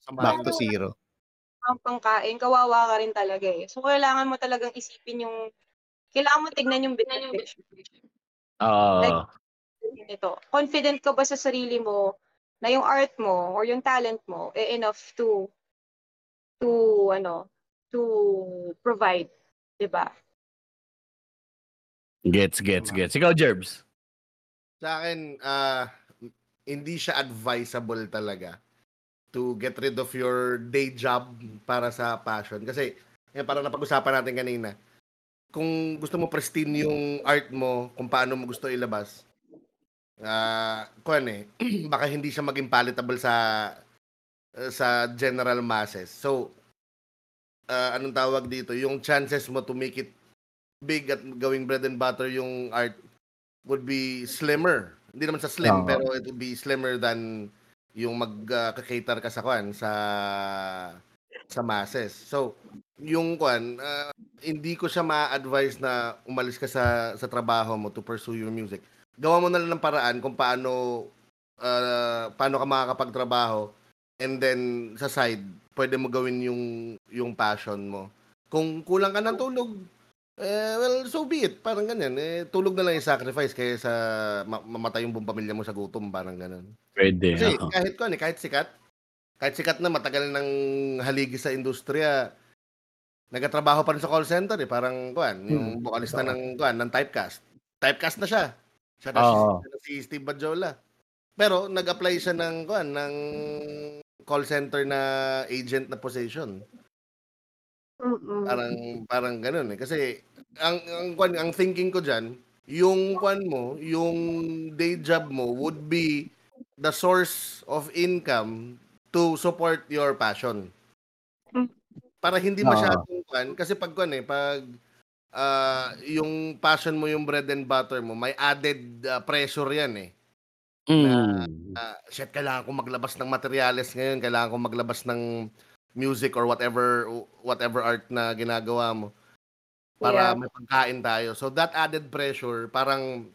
[SPEAKER 3] Sa
[SPEAKER 2] Back to zero.
[SPEAKER 4] ang pangkain, kawawa ka rin talaga eh. So, kailangan mo talagang isipin yung, kailangan mo tignan yung bigger picture.
[SPEAKER 1] Oo.
[SPEAKER 4] Ito, confident ka ba sa sarili mo na yung art mo or yung talent mo eh enough to to ano to provide, 'di ba?
[SPEAKER 1] Gets, gets, gets. Ikaw, Jerbs.
[SPEAKER 3] Sa akin, ah, hindi siya advisable talaga to get rid of your day job para sa passion. Kasi, yan, parang napag-usapan natin kanina, kung gusto mo pristine yung art mo, kung paano mo gusto ilabas, ah, kuwan eh, [CLEARS THROAT] baka hindi siya maging palatable sa sa general masses. So, ah, anong tawag dito? Yung chances mo to make it big at gawing bread and butter yung art would be slimmer. Hindi naman sa slim,
[SPEAKER 2] Oo.
[SPEAKER 3] pero it would be slimmer than yung mag-cater ka sa kwan sa sa masses. So, yung kwan, ah, hindi ko siya ma-advise na umalis ka sa sa trabaho mo to pursue your music. Gawa mo na lang ng paraan kung paano ah, paano ka makakapagtrabaho and then sa side, pwede mo gawin yung yung passion mo. Kung kulang ka ng tulog, eh, well, so be it. Parang ganyan. Eh, tulog na lang yung sacrifice kaya sa ma- mamatay yung buong pamilya mo sa gutom. Parang ganun.
[SPEAKER 1] Pwede.
[SPEAKER 3] Kasi
[SPEAKER 1] oo.
[SPEAKER 3] kahit ko, kahit sikat, kahit sikat na matagal ng haligi sa industriya, nagtatrabaho pa rin sa call center eh. Parang kuan, yung
[SPEAKER 1] Hmm,
[SPEAKER 3] vocalista ng kuan, ng typecast. Typecast na siya. Siya na
[SPEAKER 1] Oo.
[SPEAKER 3] si, si Steve Badjola. Pero nag-apply siya ng kuan, ng call center na agent na position.
[SPEAKER 4] Mm.
[SPEAKER 3] Parang parang gano'n eh. Kasi ang ang kuwan, ang thinking ko diyan, yung kuwan mo, yung day job mo would be the source of income to support your passion.
[SPEAKER 4] Hmm.
[SPEAKER 3] Para hindi
[SPEAKER 1] Oo.
[SPEAKER 3] masyadong kuwan, kasi pag kuwan eh, pag ah, yung passion mo yung bread and butter mo, may added ah, pressure yan eh.
[SPEAKER 1] Mm.
[SPEAKER 3] Ah, shit, kailangan ko maglabas ng materials ngayon, kailangan ko maglabas ng music or whatever whatever art na ginagawa mo para
[SPEAKER 4] Yeah.
[SPEAKER 3] may pagkain tayo. So that added pressure, parang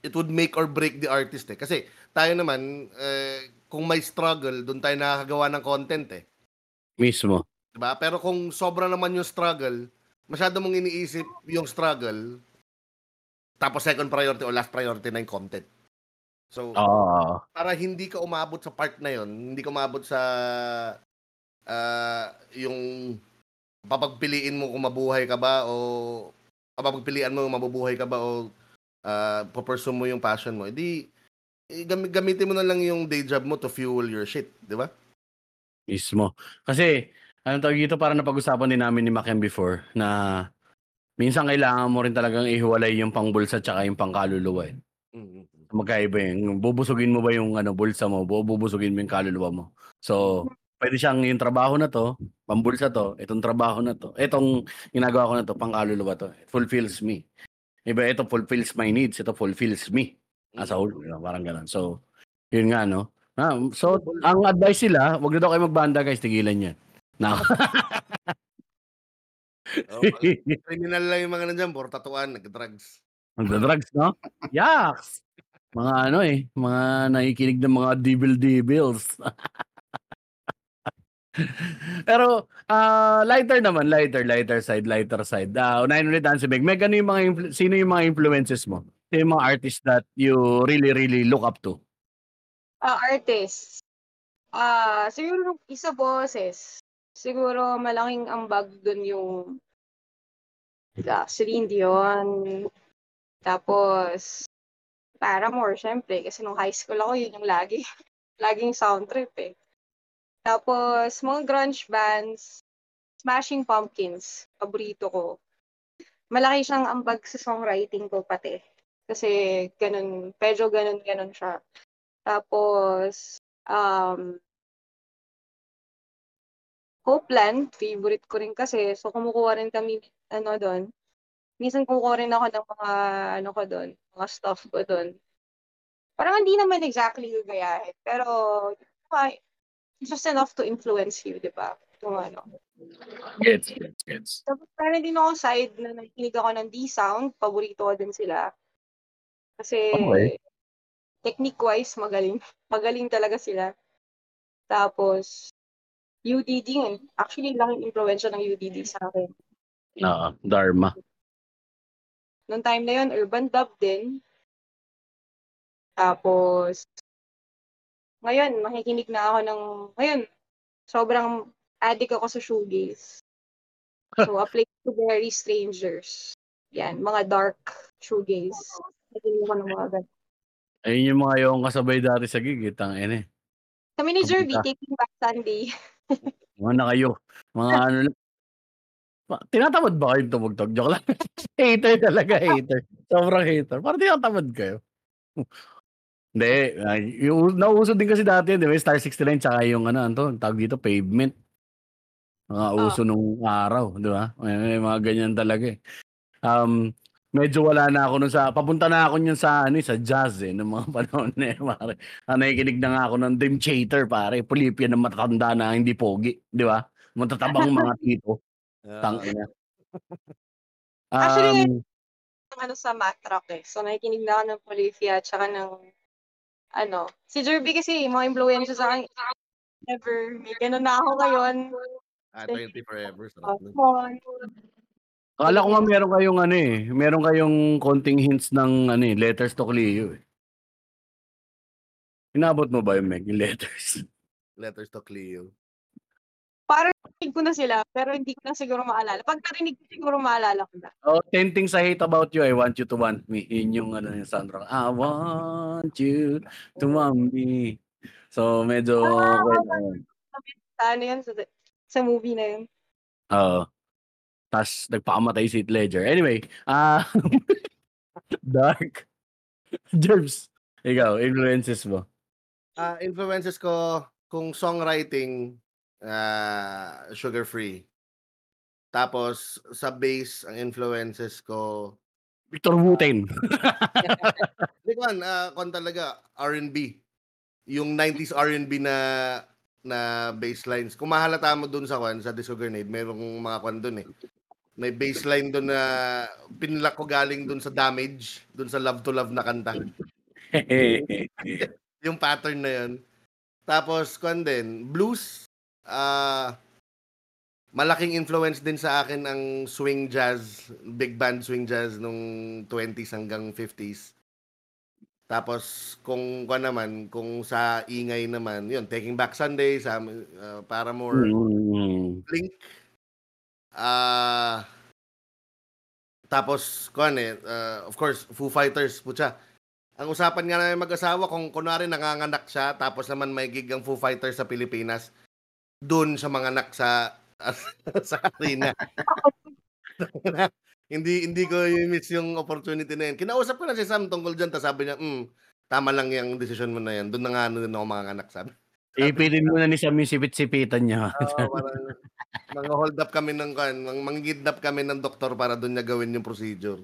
[SPEAKER 3] it would make or break the artist eh. Kasi tayo naman, eh, kung may struggle, doon tayo nakakagawa ng content eh.
[SPEAKER 1] Mismo.
[SPEAKER 3] Diba? Pero kung sobra naman yung struggle, masyado mong iniisip yung struggle, tapos second priority o last priority na yung content. So,
[SPEAKER 1] Oo.
[SPEAKER 3] para hindi ka umabot sa part na yon, hindi ka umabot sa ah, yung papagpiliin mo kung mabuhay ka ba o papagpilian mo kung mabubuhay ka ba o uh, pupursue mo yung passion mo. Hindi eh, gam- gamitin mo na lang yung day job mo to fuel your shit, di ba?
[SPEAKER 1] Mismo. Kasi, ano tawag dito, parang napag-usapan din namin ni Makem before na minsan kailangan mo rin talagang ihiwalay yung pangbulsa tsaka yung pangkaluluwa. Eh.
[SPEAKER 3] Mm.
[SPEAKER 1] Magkaiba yung bubusugin mo ba yung ano, bulsa mo, bu- bubusugin mo yung kaluluwa mo. So, pwede siyang yung trabaho na to, pambulsa to, itong trabaho na to, itong ginagawa ko na to, pangkaluluwa to. It fulfills me. Iba, ito fulfills my needs, ito fulfills me as a whole. you know, Parang ganun. So, yun nga, no? Ah, so, ang advice nila, wag na daw kayo magbanda guys, tigilan yan. Na, [LAUGHS]
[SPEAKER 3] Oh, criminal lang yung mga nandiyan, puro tatuan, nag-drugs.
[SPEAKER 1] Magda-drugs, no? Yaks! Mga ano eh, mga nakikinig ng mga devil-devils. [LAUGHS] Pero, ah, lighter naman, lighter, lighter side, lighter side. Ah, unahin ulit si Meg. Meg, ano yung mga, influ- sino yung mga influences mo? Sino yung mga artists that you really, really look up to?
[SPEAKER 4] Ah, artist. Ah, siguro isa boses. Siguro malaking ambag dun yung ah, Celine Dion. Tapos Paramore, syempre. Kasi nung high school ako, yun yung lagi. [LAUGHS] Laging sound trip eh. Tapos, mga grunge bands, Smashing Pumpkins, paborito ko. Malaki siyang ambag sa songwriting ko pati. Kasi ganun, medyo ganun-ganun siya. Tapos, um, Hopeland, favorite ko rin kasi. So, kumukuha rin kami, ano doon. Minsan kumukuha rin ako ng mga, ano ko doon, mga stuff ko doon. Parang hindi naman exactly gagayahin. Pero, just enough to influence you, di ba? Yung ano.
[SPEAKER 1] Gets, gets, gets.
[SPEAKER 4] Tapos, parang din ako side na nakikinig ako ng D-Sound. Paborito ko din sila. Kasi,
[SPEAKER 1] Okay.
[SPEAKER 4] technique-wise, magaling. [LAUGHS] Magaling talaga sila. Tapos, UDD. Actually, laking impluensya ng UDD sa akin.
[SPEAKER 1] Oo, Dharma.
[SPEAKER 4] Noong time na yun, urban dub din. Tapos, ngayon, makikinig na ako ng, ngayon, sobrang addict ako sa shoegaze. So, [LAUGHS] a place to bury strangers. Yan, mga dark shoegaze. Nakikinig ako ng mga ganun.
[SPEAKER 1] Ayun yung mga yung kasabay dati sa gig, itang ene.
[SPEAKER 4] Kami ni Jervy, taking back Sunday. [LAUGHS]
[SPEAKER 1] Mga na kayo. Mga ano lang. Tinatamad ba kayong tumugtog? Joke lang. [LAUGHS] hater talaga, hater. Sobrang hater. Parang tinatamad kayo. Hindi. ay, Yung, nauso din kasi dati, di ba? Star 69 tsaka yung ano, ano, tawag dito, pavement. Mga uso nung araw, di ba? May, may mga ganyan talaga eh. Um, medyo wala na ako nun sa, papunta na ako yun sa, ano, eh, sa jazz eh, ng mga [LAUGHS] panahon na yun, pare. Ah, nakikinig na nga ako ng Dream Chater, pare. Pulipya ng matatanda na hindi pogi, di ba? Matatabang mga [LAUGHS] tito. Tangina.
[SPEAKER 4] Actually,
[SPEAKER 1] Um,
[SPEAKER 4] ng ano sa matrack eh. So, nakikinig na ako ng Polifia at saka ng ano. Si Jervy kasi, mga influensya sa akin. Never. May ganun na ako ngayon.
[SPEAKER 3] Ah, 20 forever.
[SPEAKER 4] On.
[SPEAKER 1] akala ko nga meron kayong ano eh, meron kayong konting hints ng ano eh, letters to Cleo eh. Inabot mo ba yung Meg, yung letters?
[SPEAKER 3] Letters to Cleo.
[SPEAKER 4] Parang narinig ko na sila, pero hindi ko na siguro maalala. Pag narinig ko siguro maalala ko na.
[SPEAKER 1] Oh, 10 things I hate about you, I want you to want me. Yun yung ano yung soundtrack. I want you to want me. So, medyo...
[SPEAKER 4] Ah,
[SPEAKER 1] well,
[SPEAKER 4] okay. Sa ano yan? Sa, sa movie na yun.
[SPEAKER 1] Oo. Tapos, nagpakamatay si Heath Ledger. Anyway, ah... [LAUGHS] dark. Jerbs, ikaw, influences mo.
[SPEAKER 3] Ah, influences ko kung songwriting ah sugar free. Tapos sa bass ang influences ko
[SPEAKER 1] Victor Wooten. [LAUGHS]
[SPEAKER 3] Hindi ko ah kon talaga R&B. Yung 90s R&B na na bass lines. Kung mahalata mo dun sa kwan sa Disco Grenade, merong mga kwan dun eh. May bassline dun na pinlak ko galing dun sa Damage, dun sa Love to Love na kanta. [LAUGHS] yung pattern na yun. Tapos, kwan din, blues, ah malaking influence din sa akin ang swing jazz, big band swing jazz nung 20s hanggang 50s. Tapos, kung kwan naman, kung sa ingay naman, yun, Taking Back Sunday, sa, ah, Paramore,
[SPEAKER 1] Mm.
[SPEAKER 3] Blink, ah tapos, kwan eh, ah, of course, Foo Fighters, putya. Ang usapan nga namin mag-asawa, kung kunwari nanganganak siya, tapos naman may gig ang Foo Fighters sa Pilipinas, dun siya manganak sa [LAUGHS] sa arena. [LAUGHS] hindi hindi ko i-miss yung opportunity na yun. Kinausap ko na si Sam tungkol dyan, tapos sabi niya, mm, tama lang yung decision mo na yan. Doon na nga ano din ako manganganak, sabi.
[SPEAKER 1] Ipitin mo na ni Sam yung sipit-sipitan niya.
[SPEAKER 3] Oo, parang mga hold up kami ng kan, mang mangkidnap kami ng doktor para doon niya gawin yung procedure.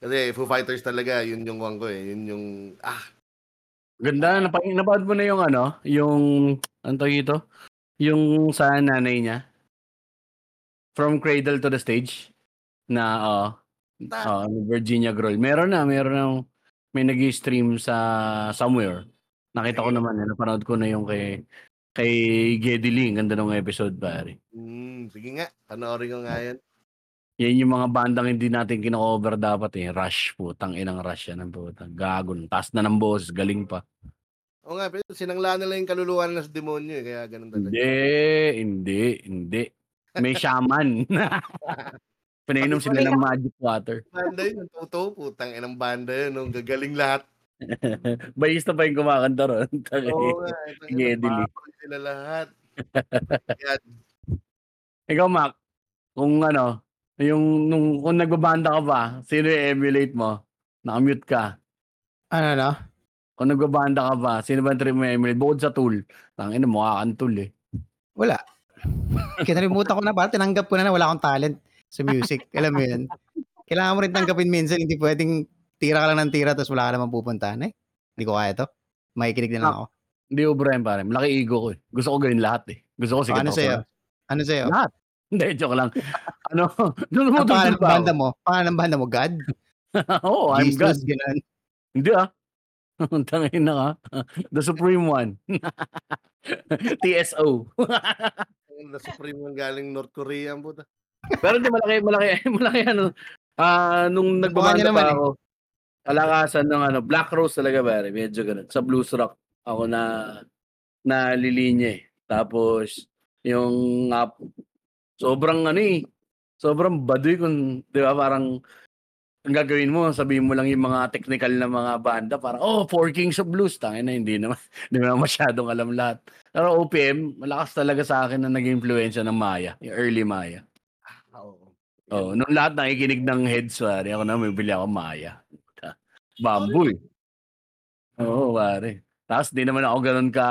[SPEAKER 3] Kasi Foo Fighters talaga, yun yung kwan ko eh. Yun yung, ah,
[SPEAKER 1] Ganda, napa napanood mo na yung ano, yung, ano ito? Yung sa nanay niya? From Cradle to the Stage? Na, uh,
[SPEAKER 3] Ta-
[SPEAKER 1] Virginia Grohl. Meron na, meron na, may nag stream sa somewhere. Nakita ko naman, eh, napanood ko na yung kay, kay Geddy Lee. Ganda ng episode, pare.
[SPEAKER 3] mm, sige nga, panoorin ko nga yan.
[SPEAKER 1] Yan yung mga bandang hindi natin kino-cover dapat eh. Rush, putang inang Rush yan ang putang. Gagon. Taas na ng boses, galing pa.
[SPEAKER 3] Oo nga, pero sinangla nila yung kaluluwa nila sa demonyo eh, kaya ganun talaga.
[SPEAKER 1] Hindi, hindi, hindi. May [LAUGHS] shaman. [LAUGHS] Pinainom sila ng magic water.
[SPEAKER 3] Banda yun, totoo, putang inang banda yun, nung gagaling lahat. [LAUGHS]
[SPEAKER 1] Bayista pa yung kumakanta ron.
[SPEAKER 3] Oo nga, itang ina,
[SPEAKER 1] Geddy Lee.
[SPEAKER 3] baboy sila lahat. Yan.
[SPEAKER 1] Ikaw, Mac, kung ano, yung nung kung nagbabanda ka ba, sino yung emulate mo? Nakamute ka.
[SPEAKER 2] Ano na?
[SPEAKER 1] Kung nagbabanda ka ba, sino ba trip mo emulate? Bukod sa tool. Tangina, mukha kang tool eh.
[SPEAKER 2] Wala. Kinalimutan ko na ba? Tinanggap ko na na wala akong talent sa music. [LAUGHS] Alam mo yun? Kailangan mo rin tanggapin minsan. Hindi pwedeng tira ka lang ng tira tapos wala ka naman pupuntahan eh. Hindi ko kaya to. Makikinig na lang ako.
[SPEAKER 1] Hindi ko Brian pare. Malaki ego ko eh. Gusto ko gawin lahat eh. Gusto ko sikat
[SPEAKER 2] Ano
[SPEAKER 1] ako
[SPEAKER 2] sa'yo?
[SPEAKER 1] sa-
[SPEAKER 2] Ano sa'yo?
[SPEAKER 1] Lahat. [LAUGHS] Hindi, joke lang. ano, [LAUGHS] doon mo
[SPEAKER 2] Ang pangalan ng
[SPEAKER 1] tutulba
[SPEAKER 2] banda mo? Pangalan ng banda mo? God?
[SPEAKER 1] Oo, I'm God.
[SPEAKER 2] Jesus? Ganun.
[SPEAKER 1] Hindi ah. [LAUGHS] Tangin na ka. The Supreme One. [LAUGHS] TSO.
[SPEAKER 3] Ang [LAUGHS] Supreme yung galing North Korea, ang puta.
[SPEAKER 1] Pero hindi malaki, malaki, malaki ano. Ah, nung
[SPEAKER 2] Mukha
[SPEAKER 1] nagbabanda pa
[SPEAKER 2] eh.
[SPEAKER 1] ako, kalakasan ng ano, Black Rose talaga pare, medyo ganun. Sa blues rock ako na na lilinya eh. Tapos yung uh, sobrang ano eh, sobrang baduy kung, 'di ba, parang ang gagawin mo, sabihin mo lang yung mga technical na mga banda, parang, oh, Four Kings of Blues, tangin na, hindi naman, [LAUGHS] hindi naman masyadong alam lahat. Pero OPM, malakas talaga sa akin na naging influensya ng Maya, yung early Maya.
[SPEAKER 3] Oo.
[SPEAKER 1] Oh, nung lahat nakikinig ng heads, pare, ako na may bili ako Maya. Bamboo eh. Oo, pare. Tapos di naman ako ganun ka,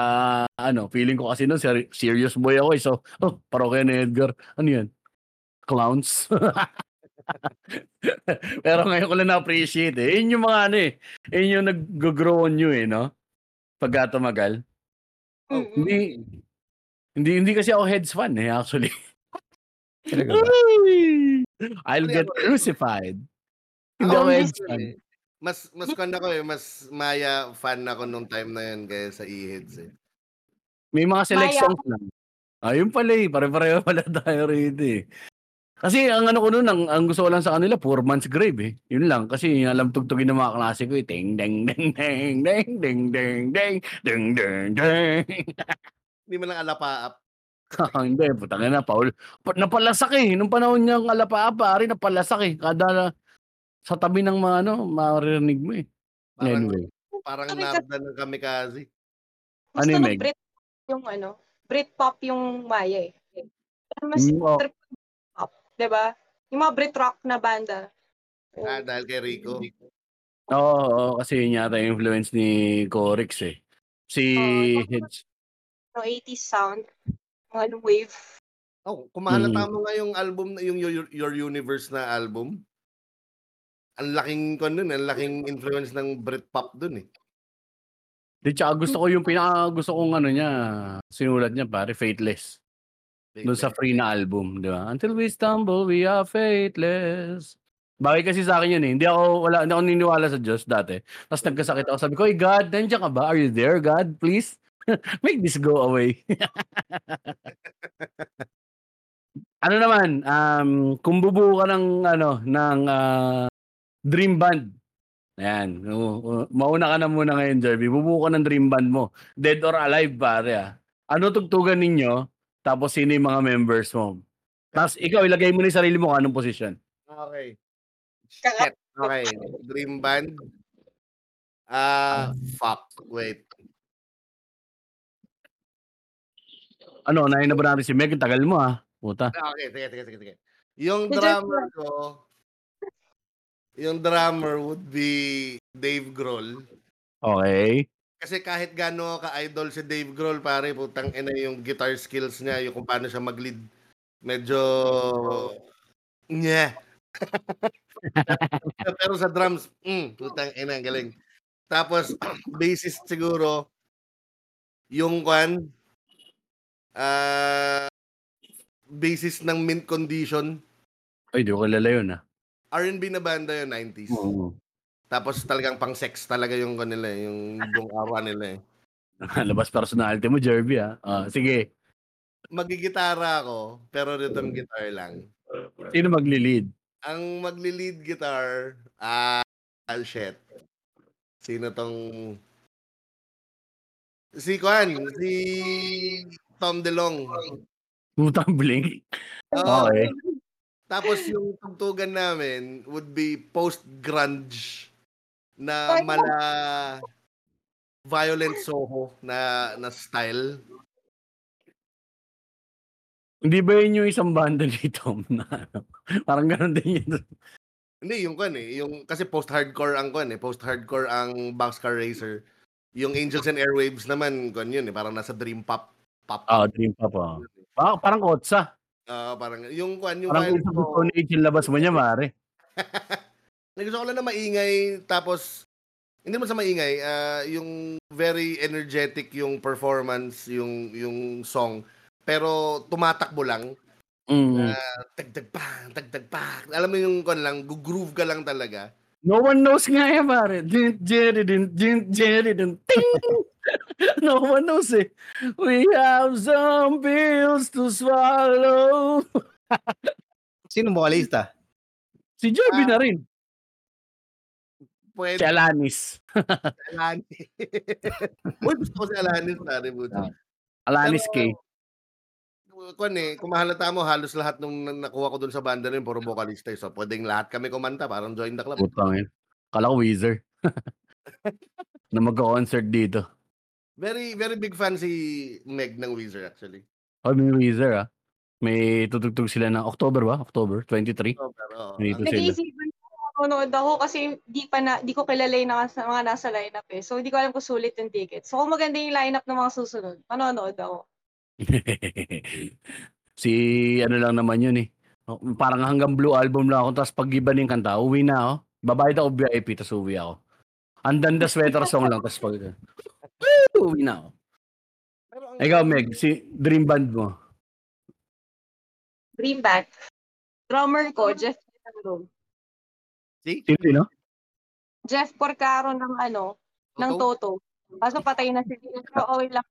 [SPEAKER 1] ano, feeling ko kasi nun, seri- serious boy ako eh. So, oh, parokya ni Edgar. Ano yan? Clowns. [LAUGHS] [LAUGHS] Pero ngayon ko lang na-appreciate eh. Yun yung mga ano eh. Yun yung nag-grow on you eh, no? Pagka tumagal.
[SPEAKER 3] Oh.
[SPEAKER 1] Hindi, hindi, hindi kasi ako heads fan eh, actually. [LAUGHS] I'll
[SPEAKER 3] Ano
[SPEAKER 1] get crucified. Hindi
[SPEAKER 3] Ako,
[SPEAKER 1] heads fan.
[SPEAKER 3] mas, mas kan ako eh, mas Maya fan ako nung time na yun kaya sa e-heads eh.
[SPEAKER 1] May mga select
[SPEAKER 4] Maya.
[SPEAKER 1] songs lang. Ayun pala eh, pare-pareho pala tayo rito eh. Kasi ang ano ko noon, ang, ang gusto ko lang sa kanila, Poor Man's Grave eh. Yun lang, kasi yung alam tugtugin ng mga klase ko eh. Ding, ding, ding, ding, ding, ding, ding, ding, ding, ding, ding.
[SPEAKER 3] Hindi man lang alapaap. [LAUGHS]
[SPEAKER 1] Hindi, putang ina, Paul. Pa napalasak, eh, nung panahon niyang alapaap, pare napalasak, eh, kada sa tabi ng mga ano, maririnig mo, eh.
[SPEAKER 3] Parang
[SPEAKER 1] Anyway.
[SPEAKER 3] parang narda ng kamikaze.
[SPEAKER 1] Ano
[SPEAKER 4] Gusto
[SPEAKER 1] yung?
[SPEAKER 4] Brit yung ano, Britpop yung Maya eh. Mas
[SPEAKER 1] Hmm, oh.
[SPEAKER 4] 'Di ba? Yung mga Brit rock na banda.
[SPEAKER 3] Ah, dahil kay Rico.
[SPEAKER 1] Oo, oo, kasi yun yata yung influence ni Corix, eh. Si
[SPEAKER 4] Oo.
[SPEAKER 1] Heads.
[SPEAKER 4] No 80s sound, mga wave.
[SPEAKER 3] Oh, kung mahalata
[SPEAKER 1] Mm.
[SPEAKER 3] mo nga yung album yung Your, Your Universe na album. Ang laking kon dun, ang laking influence ng Britpop dun eh.
[SPEAKER 1] Di, tsaka gusto ko yung pinaka gusto kong ano niya, sinulat niya pare, Faithless. Doon sa free na album, di ba? Until we stumble, we are faithless. Bagay kasi sa akin yun eh. Hindi ako, wala, hindi ako niniwala sa Diyos dati. Tapos nagkasakit ako. Sabi ko, hey God, nandiyan ka ba? Are you there, God? Please? [LAUGHS] Make this go away. [LAUGHS] ano naman, um, kung bubuo ka ng, ano, ng ah, dream band, Ayan. mauna ka na muna ngayon, Jerby. Bubuo ka ng dream band mo. Dead or alive, pare ah. Ano tugtugan ninyo? Tapos sino yung mga members mo? Tapos ikaw, ilagay mo na yung sarili mo kung anong posisyon.
[SPEAKER 3] Okay. Shit. Okay. Dream Band. Ah, fuck. Wait.
[SPEAKER 1] Ano, nahin na ba natin si Meg? Tagal mo ah. Puta.
[SPEAKER 3] Ah, Okay, sige, sige, sige, sige. Yung drummer ko, yung drummer would be Dave Grohl.
[SPEAKER 1] Okay.
[SPEAKER 3] Kasi kahit gaano ka-idol si Dave Grohl, pare, putang ina yung guitar skills niya, yung kung paano siya mag-lead. Medyo... Nye. [LAUGHS] Pero sa drums, mm, putang ina, galing. Tapos, [CLEARS THROAT] bassist siguro, yung kwan, ah, bassist ng Mint Condition,
[SPEAKER 1] Ay, di ko kilala yun ah.
[SPEAKER 3] R&B na banda yun, 90s.
[SPEAKER 1] Oo.
[SPEAKER 3] Tapos talagang pang sex talaga yung kanila, eh, yung yung awa nila eh. [LAUGHS]
[SPEAKER 1] Labas personality mo, Jerby ah. Ah, sige.
[SPEAKER 3] Magigitara ako, pero rhythm guitar lang.
[SPEAKER 1] Sino magli-lead?
[SPEAKER 3] Ang magli-lead guitar, ah, ah, shit. Sino tong... Si Kwan, si Tom DeLong.
[SPEAKER 1] Putang blink.
[SPEAKER 3] Oo.
[SPEAKER 1] Okay.
[SPEAKER 3] Tapos yung tugtugan namin would be post-grunge na mala violent soho na na style.
[SPEAKER 1] Hindi ba yun yung isang banda ni Tom na ano? [LAUGHS] Parang ganun din yun.
[SPEAKER 3] Hindi, yung kwan eh. Yung, kasi post-hardcore ang kwan eh. Post-hardcore ang Boxcar Racer. Yung Angels and Airwaves naman, kwan yun eh. Parang nasa dream pop. pop
[SPEAKER 1] Ah, Dream Pop ah. Ah, parang kotsa.
[SPEAKER 3] Ah, parang, yung kwan, yung
[SPEAKER 1] Parang
[SPEAKER 3] vibe
[SPEAKER 1] isa
[SPEAKER 3] ko,
[SPEAKER 1] sa Stone Age yung labas mo niya, [LAUGHS] mare. [LAUGHS]
[SPEAKER 3] gusto ko lang na maingay, tapos, hindi mo sa maingay, ah, yung very energetic yung performance, yung yung song, pero tumatakbo lang.
[SPEAKER 1] Mm.
[SPEAKER 3] Tagdag pa, tagdag pa. Alam mo yung kwan lang, groove ka lang talaga.
[SPEAKER 1] No one knows nga yan, pare. Din, jerry, din, din, jerry, din, ting! [LAUGHS] no one knows eh. We have some pills to swallow. [LAUGHS]
[SPEAKER 2] Sino vocalista?
[SPEAKER 1] Si Jerby
[SPEAKER 3] Ah.
[SPEAKER 1] na rin.
[SPEAKER 3] Pwede.
[SPEAKER 1] Si Alanis. [LAUGHS]
[SPEAKER 3] Alanis. Uy, gusto ko si Alanis, pare. buti.
[SPEAKER 1] Ah. Alanis K.
[SPEAKER 3] Kwan eh, kung mahalata mo, halos lahat nung na- nakuha ko dun sa banda rin, puro vocalista. eh. So, pwedeng lahat kami kumanta, parang join the club.
[SPEAKER 1] Putang yun. Kala ko Weezer. [LAUGHS] na magka-concert dito.
[SPEAKER 3] Very, very big fan si Meg ng Weezer actually.
[SPEAKER 1] Oh, may Weezer ah. May tutugtog sila ng October ba? October 23?
[SPEAKER 3] So, pero,
[SPEAKER 1] Dito
[SPEAKER 3] ang-
[SPEAKER 1] sila.
[SPEAKER 4] Nag-iisipan ko manonood ako kasi di pa na, di ko kilala yung nasa, mga nasa lineup eh. So, di ko alam kung sulit yung ticket. So, kung maganda yung lineup ng mga susunod, manonood ako. [LAUGHS]
[SPEAKER 1] si ano lang naman yun eh. Oh, Parang hanggang blue album lang ako tapos pag iba na yung kanta, uwi na ako. Babayad ako VIP tapos uwi ako. Andan the sweater song lang tapos pag [LAUGHS] Woo! uwi na ako.
[SPEAKER 3] ang-
[SPEAKER 1] Ikaw Meg, si dream band mo.
[SPEAKER 4] Dream Band. Drummer ko, Jeff Porcaro.
[SPEAKER 3] Si?
[SPEAKER 1] Sino yun, no?
[SPEAKER 4] Jeff Porcaro ng ano, ng
[SPEAKER 3] Toto?
[SPEAKER 4] Kaso patay na si Pero okay lang.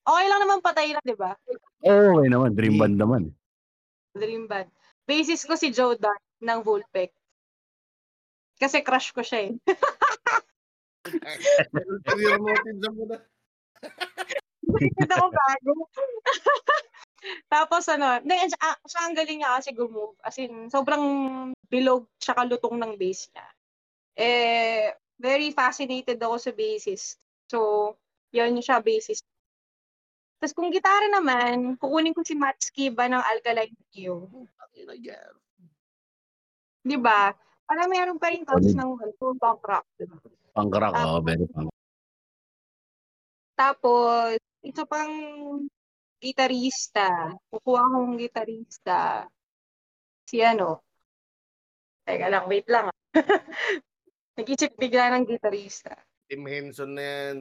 [SPEAKER 4] Okay lang naman patay na, di ba?
[SPEAKER 1] Oo, okay naman. Dream band naman.
[SPEAKER 4] Dream Band. Basis ko si Joe Dart ng Vulpec. Kasi crush ko siya eh. [LAUGHS]
[SPEAKER 3] Ulterior motives ang muna.
[SPEAKER 4] Nakita ko bago. [LAUGHS] Tapos ano, hindi, siya, siya ang galing niya kasi gumove. As in, sobrang bilog tsaka lutong ng bass niya. Eh, very fascinated ako sa bassist. So, yun siya bassist. Tapos kung gitara naman, kukunin ko si Matt Skiba ng Alkaline Trio. Di ba? Para meron pa rin touch ng full punk rock. diba?
[SPEAKER 1] Pangkrak,
[SPEAKER 4] Ah.
[SPEAKER 1] oh, very pang.
[SPEAKER 4] Tapos, ito pang gitarista. Kukuha akong gitarista. Si ano? Teka lang, wait lang. [LAUGHS] Nag-isip bigla ng gitarista.
[SPEAKER 3] Tim Henson na yan.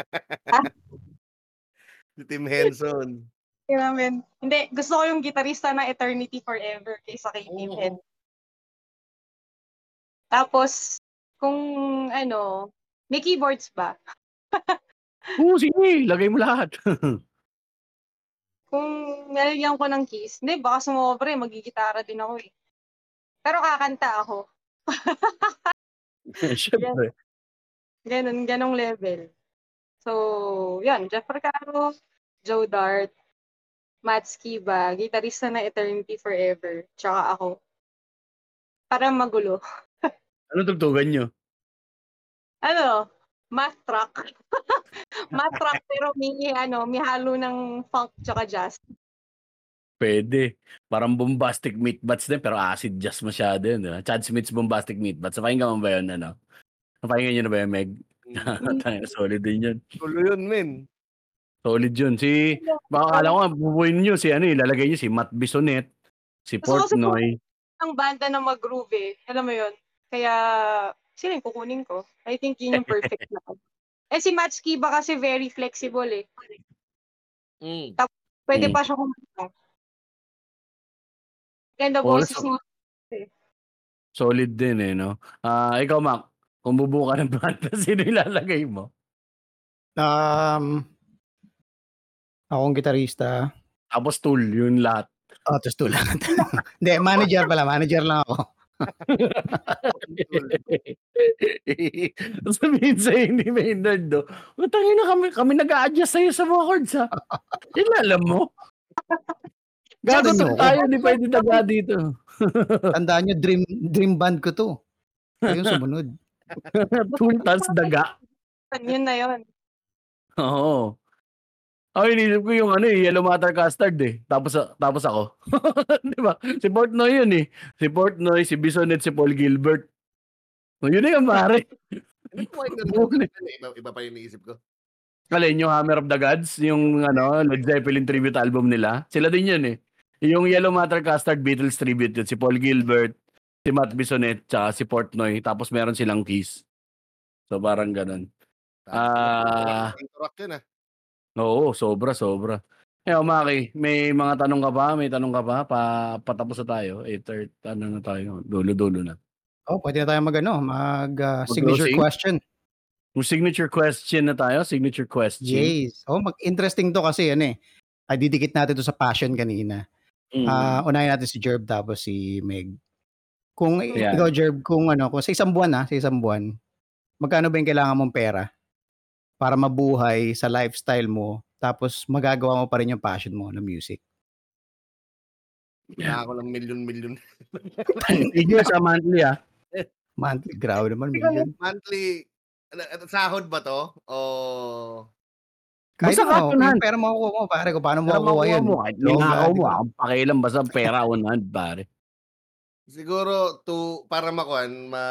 [SPEAKER 3] [LAUGHS] Si Tim Henson.
[SPEAKER 4] Kaya namin, hindi, gusto ko yung gitarista na Eternity Forever kaysa kay Tim
[SPEAKER 3] Oo.
[SPEAKER 4] Hen. Tapos, kung ano, may keyboards ba? [LAUGHS]
[SPEAKER 1] Oo, sige, lagay mo lahat.
[SPEAKER 4] Kung nalagyan ko ng keys, hindi, baka sumobra eh, magigitara din ako eh. Pero kakanta ako. [LAUGHS]
[SPEAKER 1] Siyempre.
[SPEAKER 4] Ganun, ganong level. So, yan, Jeff Recaro, Joe Dart, Matt Skiba, gitarista na Eternity Forever, tsaka ako. Para magulo. [LAUGHS]
[SPEAKER 1] Ano tugtugan nyo?
[SPEAKER 4] Ano? Math track. [LAUGHS] Math track pero may ano, may halo ng funk tsaka jazz.
[SPEAKER 1] Pwede. Parang bombastic meat bats din, pero acid jazz masyado yun. Diba? Chad Smith's bombastic meat bats. Napakinggan mo ba yun? Ano? Napakinggan nyo na ba yun, Meg? [LAUGHS] Tangina, solid din yun.
[SPEAKER 3] Tulo yun, men.
[SPEAKER 1] Solid yun. Si, baka akala ko bubuin nyo si ano, ilalagay nyo si Matt Bisonet, si Portnoy.
[SPEAKER 4] Ang banda na mag-groove eh. Alam mo yun? Kaya, sino yung kukunin ko? I think yun yung perfect na. Eh si Matt Skiba kasi very flexible eh.
[SPEAKER 3] Mm.
[SPEAKER 4] Pwede
[SPEAKER 1] Mm.
[SPEAKER 4] pa siya kumanta.
[SPEAKER 1] Oh,
[SPEAKER 4] boses
[SPEAKER 1] so-
[SPEAKER 4] niya.
[SPEAKER 1] Solid din eh, no? Ah, ikaw, Mac, kung bubuo ka ng banda, [LAUGHS] sino ilalagay mo?
[SPEAKER 2] Um, akong gitarista.
[SPEAKER 1] Tapos tool, yun lahat.
[SPEAKER 2] Oh, tapos tulad. [LAUGHS] Hindi, manager pala. Manager lang ako. [LAUGHS]
[SPEAKER 1] Sabihin sa'yo ni Maynard, do, utangin na kami, kami nag-a-adjust sa'yo sa mga chords, ha? Yun alam mo. Gago
[SPEAKER 2] Sabi niyo,
[SPEAKER 1] tayo, di pwede daga dito. [LAUGHS]
[SPEAKER 2] Tandaan nyo, dream, dream band ko to. Ayun, sumunod. [LAUGHS]
[SPEAKER 1] Tool, tas daga.
[SPEAKER 4] Yun na yun.
[SPEAKER 1] Oo. Ako inisip ko yung ano eh, Yellow Matter Custard eh. Tapos, tapos ako. [LAUGHS] di ba? Si Portnoy yun eh. Si Portnoy, si Bisonet, si Paul Gilbert. O, yun na yung pare.
[SPEAKER 3] Hindi ko maintindihan.
[SPEAKER 1] Bukulit.
[SPEAKER 3] Iba, iba pa yung iniisip ko.
[SPEAKER 1] Alin, yung Hammer of the Gods, yung ano, Led Zeppelin tribute album nila. Sila din yun eh. Yung Yellow Matter Custard Beatles tribute yun. Si Paul Gilbert, si Matt Bisonet, tsaka si Portnoy. Tapos meron silang Kiss. So parang ganun. Ah.
[SPEAKER 3] Ah.
[SPEAKER 1] Oo, sobra, sobra. Eh, Maki, may mga tanong ka ba? May tanong ka ba? Pa, patapos na tayo. Eh, third, ano na tayo? Dulo-dulo na.
[SPEAKER 2] Oh, pwede na tayo mag, ano, mag ah, signature
[SPEAKER 1] Mag-closing?
[SPEAKER 2] question.
[SPEAKER 1] Yung signature question na tayo. Signature question.
[SPEAKER 2] Yes. Oh, mag-interesting to kasi yan eh. Ay, didikit natin to sa passion kanina.
[SPEAKER 1] Mm.
[SPEAKER 2] Ah, unahin natin si Jerb tapos si Meg. Kung
[SPEAKER 1] Yeah.
[SPEAKER 2] ikaw Jerb, kung ano, kung sa isang buwan ha, sa isang buwan, magkano ba yung kailangan mong pera para mabuhay sa lifestyle mo tapos magagawa mo pa rin yung passion mo na music?
[SPEAKER 3] Kailangan ko ng million-million. [LAUGHS]
[SPEAKER 1] Figure sa monthly ah.
[SPEAKER 2] Monthly, grabe naman million.
[SPEAKER 3] Monthly, ano, ano, sahod ba to? O
[SPEAKER 2] Kahit
[SPEAKER 1] Basta katunan.
[SPEAKER 2] yung pera makukuha mo, pare ko, paano mo makukuha yun?
[SPEAKER 1] mo. Kahit ninakaw mo. Ang pakialam basta pera on hand, pare.
[SPEAKER 3] siguro to para makuan ma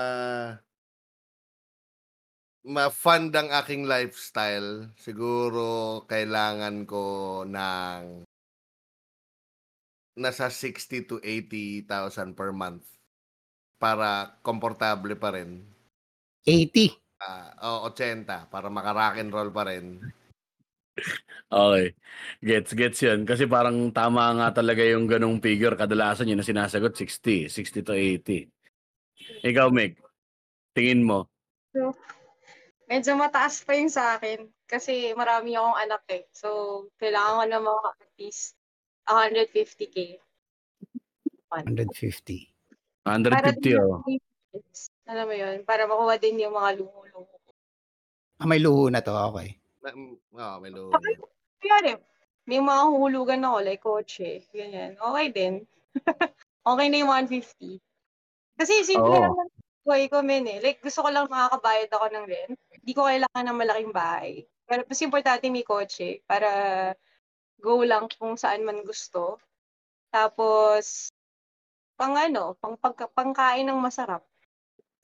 [SPEAKER 3] ma-fund ang aking lifestyle, siguro kailangan ko ng nasa 60 to 80,000 per month para komportable pa rin.
[SPEAKER 2] 80.
[SPEAKER 3] Ah, o 80 para maka-rock and roll pa rin.
[SPEAKER 1] Okay. Gets, gets yun. Kasi parang tama nga talaga yung ganong figure. Kadalasan yun na sinasagot, 60. 60 to 80. Ikaw, Meg. Tingin mo.
[SPEAKER 4] Medyo mataas pa yung sa akin. Kasi marami akong anak eh. So, kailangan ko na mga at least 150k.
[SPEAKER 2] 150.
[SPEAKER 1] 150 oh.
[SPEAKER 4] Alam mo yun, para makuha din yung mga luho-luho.
[SPEAKER 2] Ah, may luho na to, okay.
[SPEAKER 3] Ma- mm, Oo, may yan.
[SPEAKER 4] yung kunyari, may mga huhulugan ako like kotse, ganyan. Okay din. [LAUGHS] okay na yung 150. Kasi simple
[SPEAKER 1] Oo.
[SPEAKER 4] lang yung buhay ko, men eh. Like, gusto ko lang makakabayad ako ng rent. Hindi ko kailangan ng malaking bahay. Pero mas importante may kotse para go lang kung saan man gusto. Tapos, pang ano, pang pagka, pangkain ng masarap.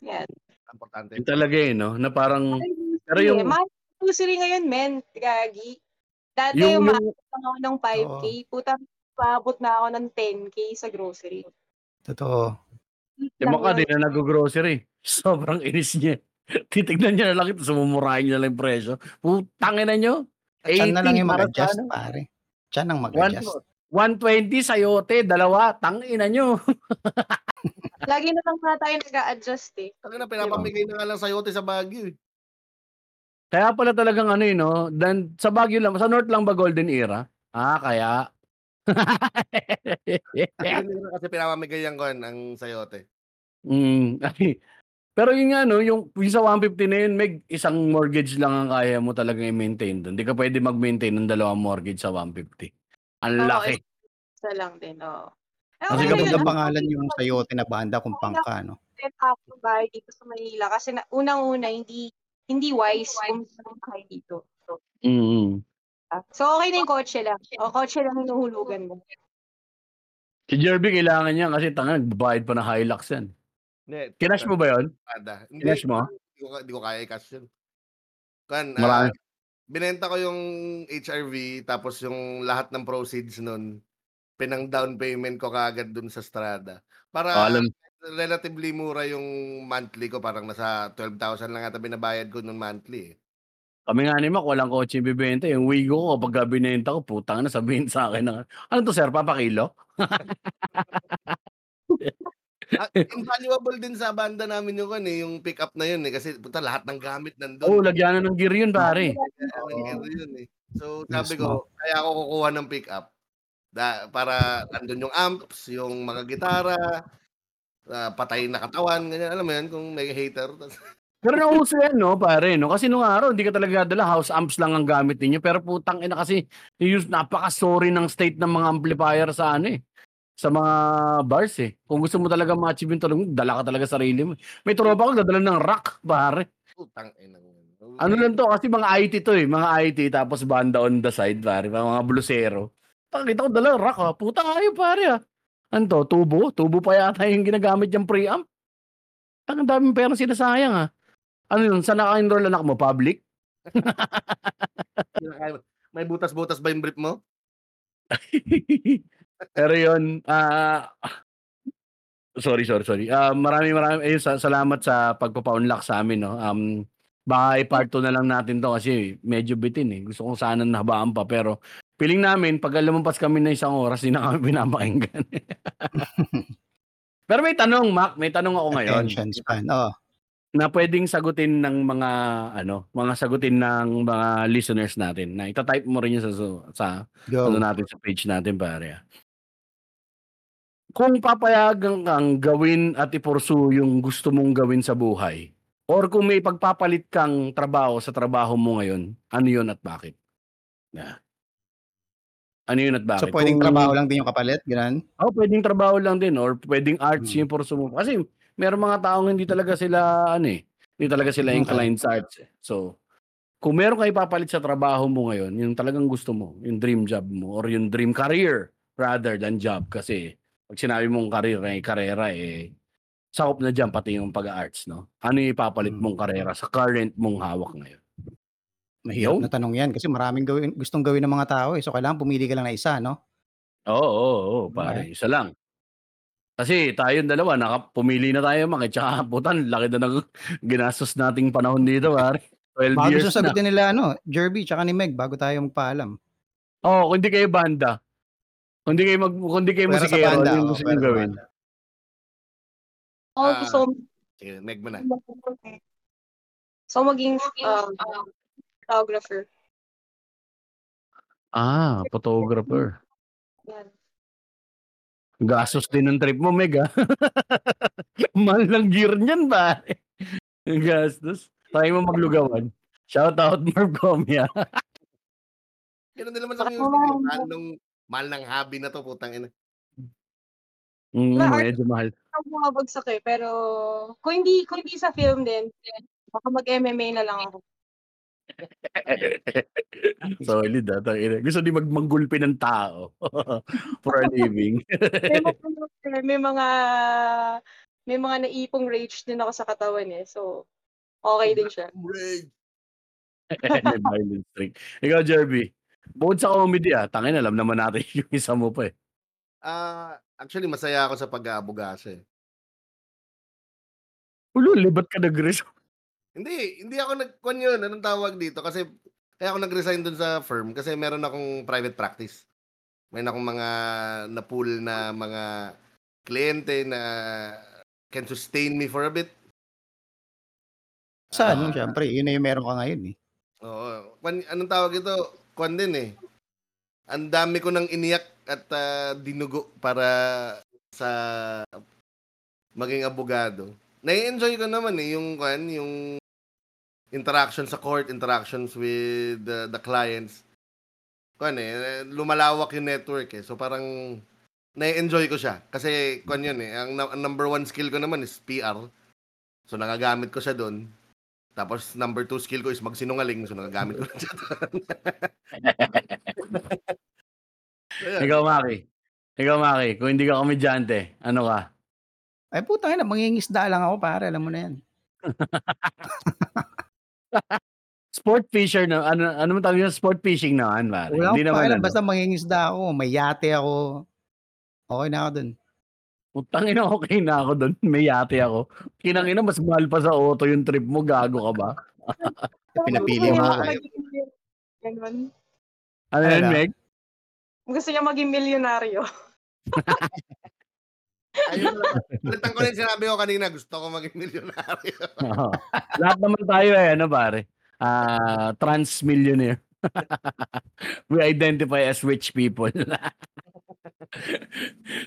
[SPEAKER 4] Yan.
[SPEAKER 3] Importante.
[SPEAKER 1] Yun talaga eh, no? Na parang, pero
[SPEAKER 4] Yung...
[SPEAKER 1] yung,
[SPEAKER 4] Mahal grocery ngayon, men. Gagi. Dati
[SPEAKER 1] yung,
[SPEAKER 4] yung, maabot ako ng 5K. Puta, paabot na ako ng 10K sa grocery.
[SPEAKER 2] Totoo.
[SPEAKER 1] yung
[SPEAKER 4] yun.
[SPEAKER 1] din na nag-grocery. [LAUGHS] Sobrang inis niya. [LAUGHS] Titignan niya na lang ito, sumumurahin niya lang yung presyo. Putangin na nyo.
[SPEAKER 2] Chan na lang
[SPEAKER 1] 80
[SPEAKER 2] yung mag-adjust,
[SPEAKER 1] ano?
[SPEAKER 2] pare. Chan ang mag-adjust.
[SPEAKER 1] 120 sayote, dalawa, tangina nyo.
[SPEAKER 4] Lagi na lang nga tayo nag-a-adjust eh.
[SPEAKER 3] Talaga na pinapamigay na nga lang sayote sa Baguio. eh.
[SPEAKER 1] Kaya pala talagang ano yun, no? Dan, sa Baguio lang, sa North lang ba Golden Era? Ah, kaya.
[SPEAKER 3] Kasi pinapamigay yan ko ang sayote.
[SPEAKER 1] mm, ay, [LAUGHS] pero yun nga, no, yung, yung sa 150 na yun, may isang mortgage lang ang kaya mo talaga i-maintain doon. Hindi ka pwede mag-maintain ng dalawang mortgage sa 150. Ang
[SPEAKER 4] Oo,
[SPEAKER 1] laki.
[SPEAKER 4] Isa lang din, oo. Eh,
[SPEAKER 2] Kasi
[SPEAKER 4] okay
[SPEAKER 2] kapag
[SPEAKER 4] yun.
[SPEAKER 2] ang pangalan yung sayote na banda kung pangka, no?
[SPEAKER 4] rent ako bahay dito sa Manila kasi na, unang-una hindi hindi wise kung saan bahay dito. So,
[SPEAKER 1] Mm.
[SPEAKER 4] so okay na yung kotse lang. O kotse lang yung hulugan mo.
[SPEAKER 1] Si Jerby kailangan niya kasi tanga, bayad pa ng Hilux yan.
[SPEAKER 3] Hindi.
[SPEAKER 1] Kinash mo ba yun?
[SPEAKER 3] Ada. Hindi,
[SPEAKER 1] Kinash mo?
[SPEAKER 3] Hindi ko, hindi ko kaya i-cash yun. Kan,
[SPEAKER 1] Marami.
[SPEAKER 3] ah, binenta ko yung HRV tapos yung lahat ng proceeds nun pinang down payment ko kaagad dun sa Strada. Para
[SPEAKER 1] Oh, alam,
[SPEAKER 3] relatively mura yung monthly ko. Parang nasa 12,000 lang ata binabayad ko nun monthly. Eh.
[SPEAKER 1] kami nga ni Mac, walang kotse yung bibenta. Yung Wigo ko, kapag binenta ko, putang na sabihin sa akin na, ano to sir, papakilo? [LAUGHS]
[SPEAKER 3] Ah, invaluable din sa banda namin yung kan eh, yung pick up na yun eh. Kasi puta lahat ng gamit
[SPEAKER 1] Oo,
[SPEAKER 3] nandun.
[SPEAKER 1] oh, lagyanan ng gear yun, pare.
[SPEAKER 3] Kaya nangyari yun eh. So sabi
[SPEAKER 2] Mismo.
[SPEAKER 3] ko, kaya ako kukuha ng pick up. Da, para nandun yung amps, yung mga gitara, ah, patay na katawan, ganyan. Alam mo yan, kung may hater. [LAUGHS]
[SPEAKER 1] Pero nauso yan, no, pare, no? Kasi nung araw, hindi ka talaga dala, house amps lang ang gamit ninyo. Pero putang ina kasi, yung napaka-sorry ng state ng mga amplifier sa ano eh. Sa mga bars eh. Kung gusto mo talaga ma-achieve yung tulong, dala ka talaga sarili mo. May tropa ko, dadala ng rock, pare.
[SPEAKER 3] Putang ina.
[SPEAKER 1] Ano lang to, kasi mga IT to eh. Mga IT, tapos banda on the side, pare. Mga, mga blusero. Pakita ko dala rock ha. Puta kayo, pare ha. Ano to, tubo? Tubo pa yata yung ginagamit yung preamp. Ang daming pera sinasayang ha. Ano yun, saan naka-enroll anak mo? Public? [LAUGHS]
[SPEAKER 3] May butas-butas ba yung brief mo? [LAUGHS]
[SPEAKER 1] Pero yun, ah sorry, sorry, sorry. Ah, maraming maraming ayun, sa, salamat sa pagpapa-unlock sa amin, no. Um, baka i-part 2 na lang natin to kasi medyo bitin eh. Gusto kong sana nahabaan pa pero feeling namin pag lumampas kami na isang oras, hindi na kami pinapakinggan. [LAUGHS] pero may tanong, Mac, may tanong ako ngayon
[SPEAKER 2] Attention span. Oh,
[SPEAKER 1] na pwedeng sagutin ng mga ano, mga sagutin ng mga listeners natin. Na ita-type mo rin yun sa sa
[SPEAKER 2] go.
[SPEAKER 1] ano natin sa page natin pare. ah. Kung papayagan kang gawin at i-pursue yung gusto mong gawin sa buhay, or kung may pagpapalit kang trabaho sa trabaho mo ngayon, ano yun at bakit? Na. Ano yun at bakit?
[SPEAKER 2] So pwedeng
[SPEAKER 1] Kung-
[SPEAKER 2] trabaho lang din yung kapalit, ganun?
[SPEAKER 1] Oh, pwedeng trabaho lang din or pwedeng arts
[SPEAKER 2] Hmm.
[SPEAKER 1] yung pursue mo. Kasi meron mga taong hindi talaga sila ano eh, hindi talaga sila
[SPEAKER 2] Okay.
[SPEAKER 1] inclined sa arts. Eh. So, kung meron kayo papalit sa trabaho mo ngayon, yung talagang gusto mo, yung dream job mo or yung dream career rather than job kasi pag sinabi mong career ay karera eh sakop na dyan pati yung pag-arts, no? Ano yung ipapalit
[SPEAKER 2] Hmm.
[SPEAKER 1] mong karera sa current mong hawak ngayon?
[SPEAKER 2] Mahirap na tanong yan kasi maraming gawin, gustong gawin ng mga tao eh. So kailangan pumili ka lang na isa, no?
[SPEAKER 1] Oo, oo, oo, pare. Isa lang. Kasi tayong dalawa, naka, pumili na tayo, Mak. Tsaka, [LAUGHS] putan, laki na ng ginastos nating panahon dito, pare. 12
[SPEAKER 2] Baka
[SPEAKER 1] years
[SPEAKER 2] gusto
[SPEAKER 1] na.
[SPEAKER 2] sagutin nila, ano, Jerby tsaka ni Meg bago tayo magpaalam.
[SPEAKER 1] Oo, kung hindi kayo banda. Kung hindi kayo, mag, kung hindi kayo
[SPEAKER 2] Pwera sa
[SPEAKER 1] musikero,
[SPEAKER 2] banda,
[SPEAKER 1] ano yung
[SPEAKER 2] oh,
[SPEAKER 1] gusto
[SPEAKER 2] sa
[SPEAKER 1] gawin?
[SPEAKER 2] banda.
[SPEAKER 4] Oh,
[SPEAKER 3] Ah.
[SPEAKER 4] gusto
[SPEAKER 3] Sige, meg mo na.
[SPEAKER 4] So, maging um, photographer.
[SPEAKER 1] Ah, photographer.
[SPEAKER 4] Yan.
[SPEAKER 1] Gastos din ng trip mo, Meg, ah. [LAUGHS] Mahal ng gear niyan, pare. Gastos. Tayo mo maglugawan. Shout out Marv Gomia. [LAUGHS]
[SPEAKER 3] Ganun din naman music. Eh.
[SPEAKER 4] naman.
[SPEAKER 3] Mahal mahal ng hobby na to, putang ina.
[SPEAKER 1] Mm,
[SPEAKER 4] Na
[SPEAKER 1] medyo mahal.
[SPEAKER 4] Ang bumabagsak eh, pero kung hindi, kung hindi sa film din, baka mag-MMA na lang ako. [LAUGHS]
[SPEAKER 1] Solid ah. tangina. Gusto di magmanggulpi ng tao [LAUGHS] for a living. [LAUGHS]
[SPEAKER 4] May mga, may mga, may mga naipong rage din ako sa katawan eh. So, okay din siya.
[SPEAKER 3] Rage.
[SPEAKER 1] May violent streak. Ikaw, Jerby. Bukod sa comedy ah, tangin alam naman natin yung isa mo pa eh.
[SPEAKER 3] Ah, actually masaya ako sa pag-aabugaso eh.
[SPEAKER 1] Ulo, libat ka nag-res.
[SPEAKER 3] Hindi, hindi ako nag-con yun. Anong tawag dito? Kasi, kaya ako nag-resign dun sa firm kasi meron akong private practice. Meron akong mga na-pool na mga kliyente na can sustain me for a bit.
[SPEAKER 2] Sa ano,
[SPEAKER 3] Ah,
[SPEAKER 2] syempre, yun na yung meron ka ngayon eh.
[SPEAKER 3] Oo. Kwan, anong tawag ito? Kwan din eh. Ang dami ko nang iniyak at ah, dinugo para sa maging abogado. Nai-enjoy ko naman eh yung kwan, yung interaction sa court, interactions with the, the clients. Kwan eh, lumalawak yung network eh. So parang nai-enjoy ko siya. Kasi kwan yun eh, ang, ang number one skill ko naman is PR. So nagagamit ko siya doon. Tapos number two skill ko is magsinungaling. So nagagamit ko na siya doon. [LAUGHS]
[SPEAKER 1] Ikaw, Maki. Ikaw, Maki. Kung hindi ka komedyante, ano ka?
[SPEAKER 2] Ay puta na, mangingisda lang ako pare, alam mo na yan. [LAUGHS]
[SPEAKER 1] Sport fisher na, ano, ano mo tawag yun? Sport fishing naman, pare.
[SPEAKER 2] Wala
[SPEAKER 1] Hindi naman,
[SPEAKER 2] pakialam,
[SPEAKER 1] ano.
[SPEAKER 2] basta mangingisda ako, may yate ako. Okay na ako dun.
[SPEAKER 1] Putang ina, okay na ako doon. May yate ako. Kinang ina, mas mahal pa sa auto yung trip mo. Gago ka ba? [LAUGHS]
[SPEAKER 2] Pinapili
[SPEAKER 3] mo ako eh.
[SPEAKER 4] Ganun.
[SPEAKER 1] Ano yun,
[SPEAKER 2] Ano?
[SPEAKER 1] Meg?
[SPEAKER 4] Gusto niya maging milyonaryo. [LAUGHS]
[SPEAKER 3] Ayun lang. Ulitan ko yung sinabi ko kanina. Gusto ko maging milyonaryo.
[SPEAKER 1] Oo. Lahat naman tayo eh, ano pare? Ah, trans millionaire. [LAUGHS] We identify as rich people. [LAUGHS]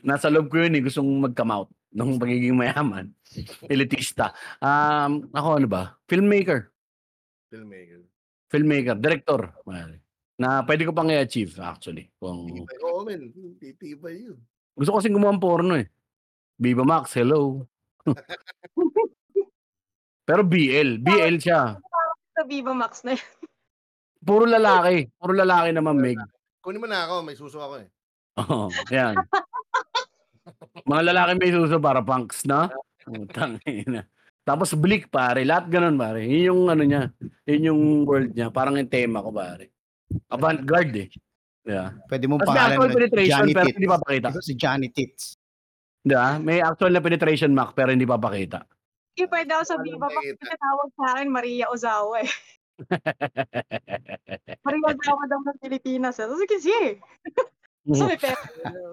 [SPEAKER 1] Nasa loob ko yun eh, gustong mag-come out ng pagiging mayaman. Elitista. Um, ako ano ba? Filmmaker.
[SPEAKER 3] Filmmaker.
[SPEAKER 1] Filmmaker. Director. pare. Na pwede ko pang i-achieve actually. Kung...
[SPEAKER 3] Titibay. Oo, men. Titibay yun.
[SPEAKER 1] Gusto ko kasing gumawa ng porno eh. Viva Max, hello. [LAUGHS] Pero BL. BL siya.
[SPEAKER 4] Sa Viva Max na yun.
[SPEAKER 1] Puro lalaki. Puro lalaki naman, Meg.
[SPEAKER 3] Kunin mo na ako. May suso ako eh.
[SPEAKER 1] Oo, yan. Mga lalaki may suso para punks, na? Utang ina. Tapos bleak pare, lahat ganun pare. Yun yung ano niya, yun yung world niya. Parang yung tema ko pare. Avant-garde eh. Yeah.
[SPEAKER 2] Pwede mong
[SPEAKER 1] Tapos may
[SPEAKER 2] pangalan
[SPEAKER 1] actual
[SPEAKER 2] na
[SPEAKER 1] penetration
[SPEAKER 2] Johnny
[SPEAKER 1] pero
[SPEAKER 2] Tits.
[SPEAKER 1] hindi papakita.
[SPEAKER 2] Ito si Johnny Tits.
[SPEAKER 1] Di ba? May actual na penetration mark pero hindi papakita.
[SPEAKER 4] Hindi pwede ako sa
[SPEAKER 3] Walang
[SPEAKER 4] Viva Max.
[SPEAKER 3] makita.
[SPEAKER 4] Kasi tawag sa akin Maria Ozawa eh. [LAUGHS] Maria Ozawa daw ng Pilipinas. Eh. So, sige, sige. So, may pera.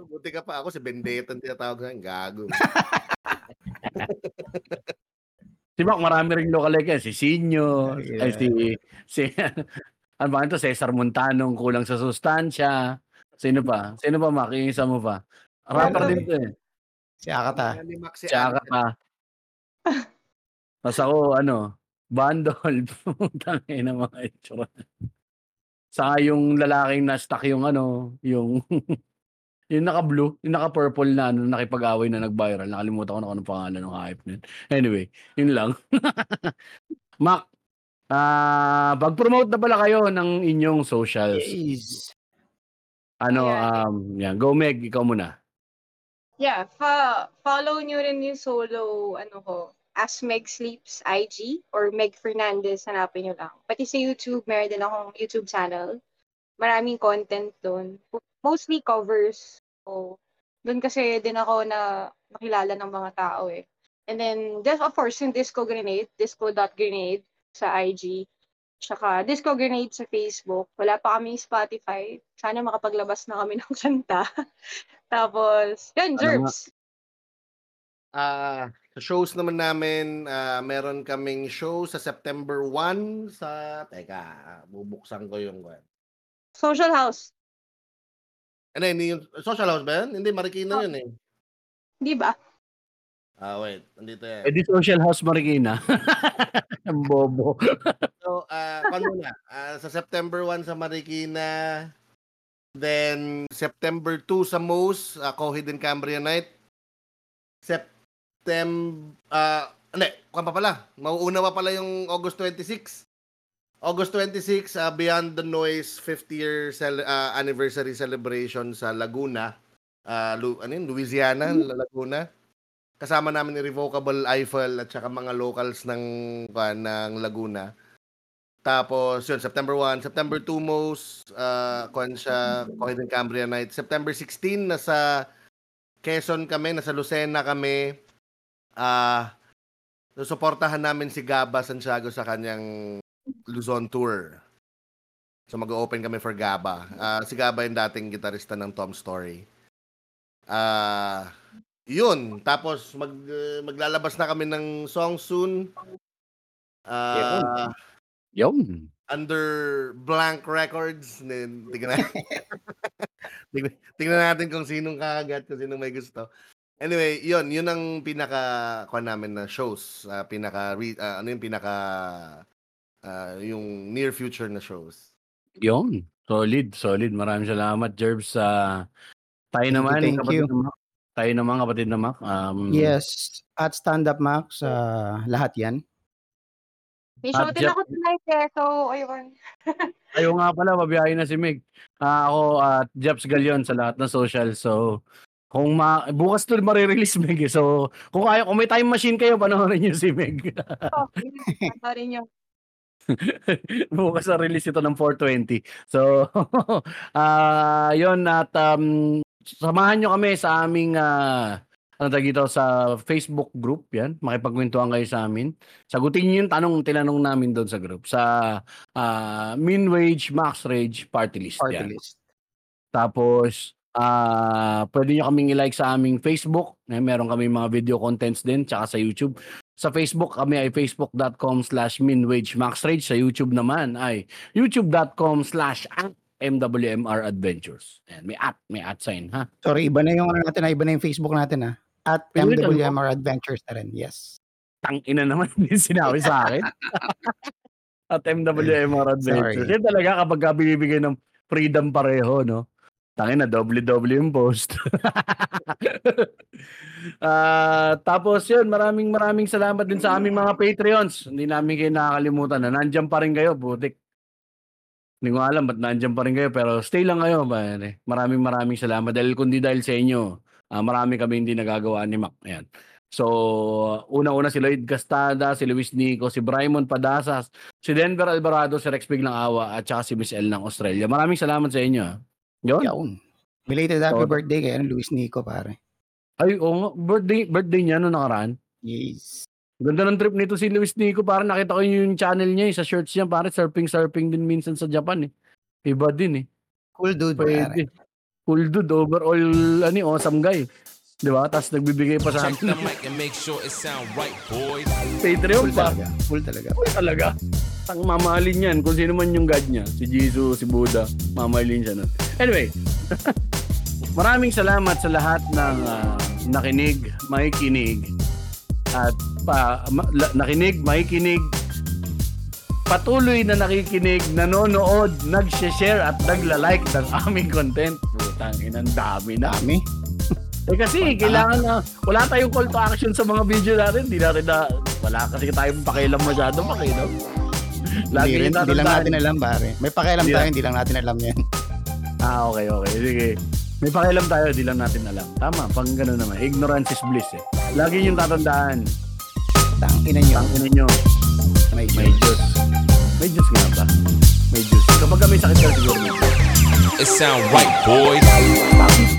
[SPEAKER 3] Buti ka pa ako. Si Bendetta ang tinatawag sa akin. Gago. [LAUGHS]
[SPEAKER 1] Si Mac, marami ring lookalike yan. Si Sinyo,
[SPEAKER 2] Yeah.
[SPEAKER 1] ay si, si, [LAUGHS] ano ba ito? Cesar Montanong, kulang sa sustansya. Sino pa? Sino pa, Mac? Yung isa mo pa. Rapper din to eh.
[SPEAKER 2] Si Akata.
[SPEAKER 3] Ni Max si
[SPEAKER 1] pa. [LAUGHS] Tapos ako, ano, bandol. [LAUGHS] Tangin na mga itsura. Saka yung lalaking na stuck yung ano, yung [LAUGHS] yung naka-blue, yung naka-purple na ano, nakipag-away na nag-viral. Nakalimutan ko na kung anong pangalan ng hype nun. Anyway, yun lang. Mac, ah pag-promote na pala kayo ng inyong socials.
[SPEAKER 2] Jeez.
[SPEAKER 1] Ano,
[SPEAKER 4] Yeah.
[SPEAKER 1] um, yan. Go Meg, ikaw muna.
[SPEAKER 4] Yeah, fa follow nyo rin yung solo, ano ko, As Meg Sleeps IG or Meg Fernandez, hanapin nyo lang. Pati sa YouTube, meron din akong YouTube channel. Maraming content doon. Mostly covers. So, doon kasi din ako na nakilala ng mga tao eh. And then, there's of course, yung Disco Grenade, disco.grenade sa IG. Tsaka Disco Grenade sa Facebook. Wala pa kami Spotify. Sana makapaglabas na kami [LAUGHS] ng kanta. Tapos, yun,
[SPEAKER 1] Ano?
[SPEAKER 4] Jerbs.
[SPEAKER 3] Ah, sa shows naman namin, ah, meron kaming show sa September 1 sa teka, bubuksan ko yung kwan.
[SPEAKER 4] Social House.
[SPEAKER 3] Ano yun, yung social house ba yun? Hindi, Marikina yun eh.
[SPEAKER 4] Di ba?
[SPEAKER 3] Ah, wait. Nandito yan.
[SPEAKER 1] Eh di Social House Marikina. [LAUGHS] Ang bobo.
[SPEAKER 3] So, ah, kwan muna, ah, sa September 1 sa Marikina, then September 2 sa Moose, uh, Cohid and Cambria Night. September, ah, hindi, kwan pa pala, mauuna pa pala yung August 26. August 26, ah, Beyond the Noise 50 year cel- ah, anniversary celebration sa Laguna. Ah, Lu- ano yun, Louisiana, Laguna. Kasama namin Irrevocable Eiffel at saka mga locals ng kwan, ng Laguna. Tapos, yun, September 1. September 2, most, uh, kwan siya, Cohid and Cambria Night. September 16, nasa Quezon kami, nasa Lucena kami. Ah, susuportahan namin si Gaba Santiago sa kanyang Luzon tour. So mag-open kami for Gaba. Ah, si Gaba yung dating gitarista ng Tom Story. Ah, yun. Tapos mag uh, maglalabas na kami ng song soon. Ah,
[SPEAKER 1] Yun.
[SPEAKER 3] under Blank Records. Tingnan natin. [LAUGHS] tingnan, tingnan natin kung sinong kakagat, kung sinong may gusto. Anyway, yun, yun ang pinaka kuha namin na shows. Ah, pinaka re- ah, ano yung pinaka ah, yung near future na shows.
[SPEAKER 1] Yun. Solid, solid. Maraming salamat, Jerbs. sa tayo
[SPEAKER 2] Thank you,
[SPEAKER 1] naman,
[SPEAKER 2] thank
[SPEAKER 1] kapatid
[SPEAKER 2] you.
[SPEAKER 1] Na Mac. Tayo naman, kapatid na Mac. Um,
[SPEAKER 2] Yes, at Stand Up Max, ah, lahat yan.
[SPEAKER 4] May show din ako tonight eh. So, ayun. [LAUGHS]
[SPEAKER 1] Ayaw nga pala, mabiyahe na si Meg. Ah, ako at Jeps Galion sa lahat ng social. So, kung ma bukas to marirelease [LAUGHS] Meg. eh. So, kung kaya, kung may time machine kayo, panoorin niyo si Meg.
[SPEAKER 4] So, sorry nyo.
[SPEAKER 1] bukas na release ito ng 420. So, [LAUGHS] ah, yun at um, samahan nyo kami sa aming ah, ano tawag dito sa Facebook group yan. Makipagkwentuhan kayo sa amin. Sagutin niyo yung tanong tinanong namin doon sa group sa ah, Min Wage Max Rage Party List.
[SPEAKER 2] Party
[SPEAKER 1] yan.
[SPEAKER 2] list.
[SPEAKER 1] Tapos, ah pwede nyo kaming i-like sa aming Facebook. Eh, meron kami mga video contents din, tsaka sa YouTube. Sa Facebook kami ay facebook.com slash minwagemaxrage. Sa YouTube naman ay youtube.com slash MWMR Adventures. Ayan, may at, may at sign, ha?
[SPEAKER 2] Sorry, iba na yung ano natin, ah, iba na yung Facebook natin ah. At
[SPEAKER 1] Pwede?
[SPEAKER 2] MWMR Adventures na rin, yes.
[SPEAKER 1] Tangina naman [LAUGHS] din sinabi sa akin. [LAUGHS] at MWMR Adventures.
[SPEAKER 2] Sorry.
[SPEAKER 1] Yan talaga kapag ka binibigay ng freedom pareho, no? Tangin na, doble-doble yung post. [LAUGHS] Ah, tapos yun, maraming maraming salamat din sa aming mga Patreons. Hindi namin kayo nakakalimutan na nandyan pa rin kayo, butik. Hindi ko alam ba't nandyan pa rin kayo, pero stay lang kayo. Pare. Maraming maraming salamat dahil kundi dahil sa inyo, ah, marami kami hindi nagagawa ni Mac. Ayan. So, una-una si Lloyd Castada, si Luis Nico, si Brymon Padasas, si Denver Alvarado, si Rex Biglang Awa, at saka si Miss L ng Australia. Maraming salamat sa inyo. ah. Yun.
[SPEAKER 2] Yawn. Belated happy
[SPEAKER 1] So-
[SPEAKER 2] birthday kay ano, Luis Nico, pare.
[SPEAKER 1] Ay, oo nga. Birthday, birthday niya no nakaraan.
[SPEAKER 2] Yes.
[SPEAKER 1] Ganda ng trip nito si Luis Nico. Parang nakita ko yung channel niya, eh, sa shirts niya. Parang surfing-surfing din minsan sa Japan eh. Iba din eh.
[SPEAKER 2] Cool dude, pare.
[SPEAKER 1] Pwede. Cool dude, overall, ano, eh, awesome guy. Di ba? Tapos nagbibigay pa sa akin.
[SPEAKER 5] sure it sound right, boys.
[SPEAKER 1] Patreon
[SPEAKER 2] Cool
[SPEAKER 1] pa.
[SPEAKER 2] talaga. Cool talaga.
[SPEAKER 1] Uy, talaga. Ang mamahalin yan. Kung sino man yung God niya. Si Jesus, si Buddha. Mamahalin siya nun. Anyway. [LAUGHS] maraming salamat sa lahat ng ah, nakinig, makikinig. At pa, ma- la- nakinig, makikinig. Patuloy na nakikinig, nanonood, nag-share at nagla-like ng aming content. Putang inang dami na.
[SPEAKER 2] Dami. [LAUGHS]
[SPEAKER 1] Eh kasi kailangan na wala tayong call to action sa mga video natin. Hindi natin na wala kasi tayong pakialam masyado paki, no? Lagi
[SPEAKER 2] Hindi, rin, hindi lang natin alam, pare. May pakialam tayo, hindi lang natin alam yan.
[SPEAKER 1] Ah, okay, okay. Sige. May pakialam tayo, di lang natin alam. Tama, pang gano'n naman. Ignorance is bliss eh. Lagi yung tatandaan.
[SPEAKER 2] Tangina nyo.
[SPEAKER 1] Tangin ninyo,
[SPEAKER 2] May
[SPEAKER 1] may Diyos. May Diyos nga ba? May Diyos. Kapag may sakit ka siguro may Diyos.
[SPEAKER 5] It sound right, boys.
[SPEAKER 1] Bakit?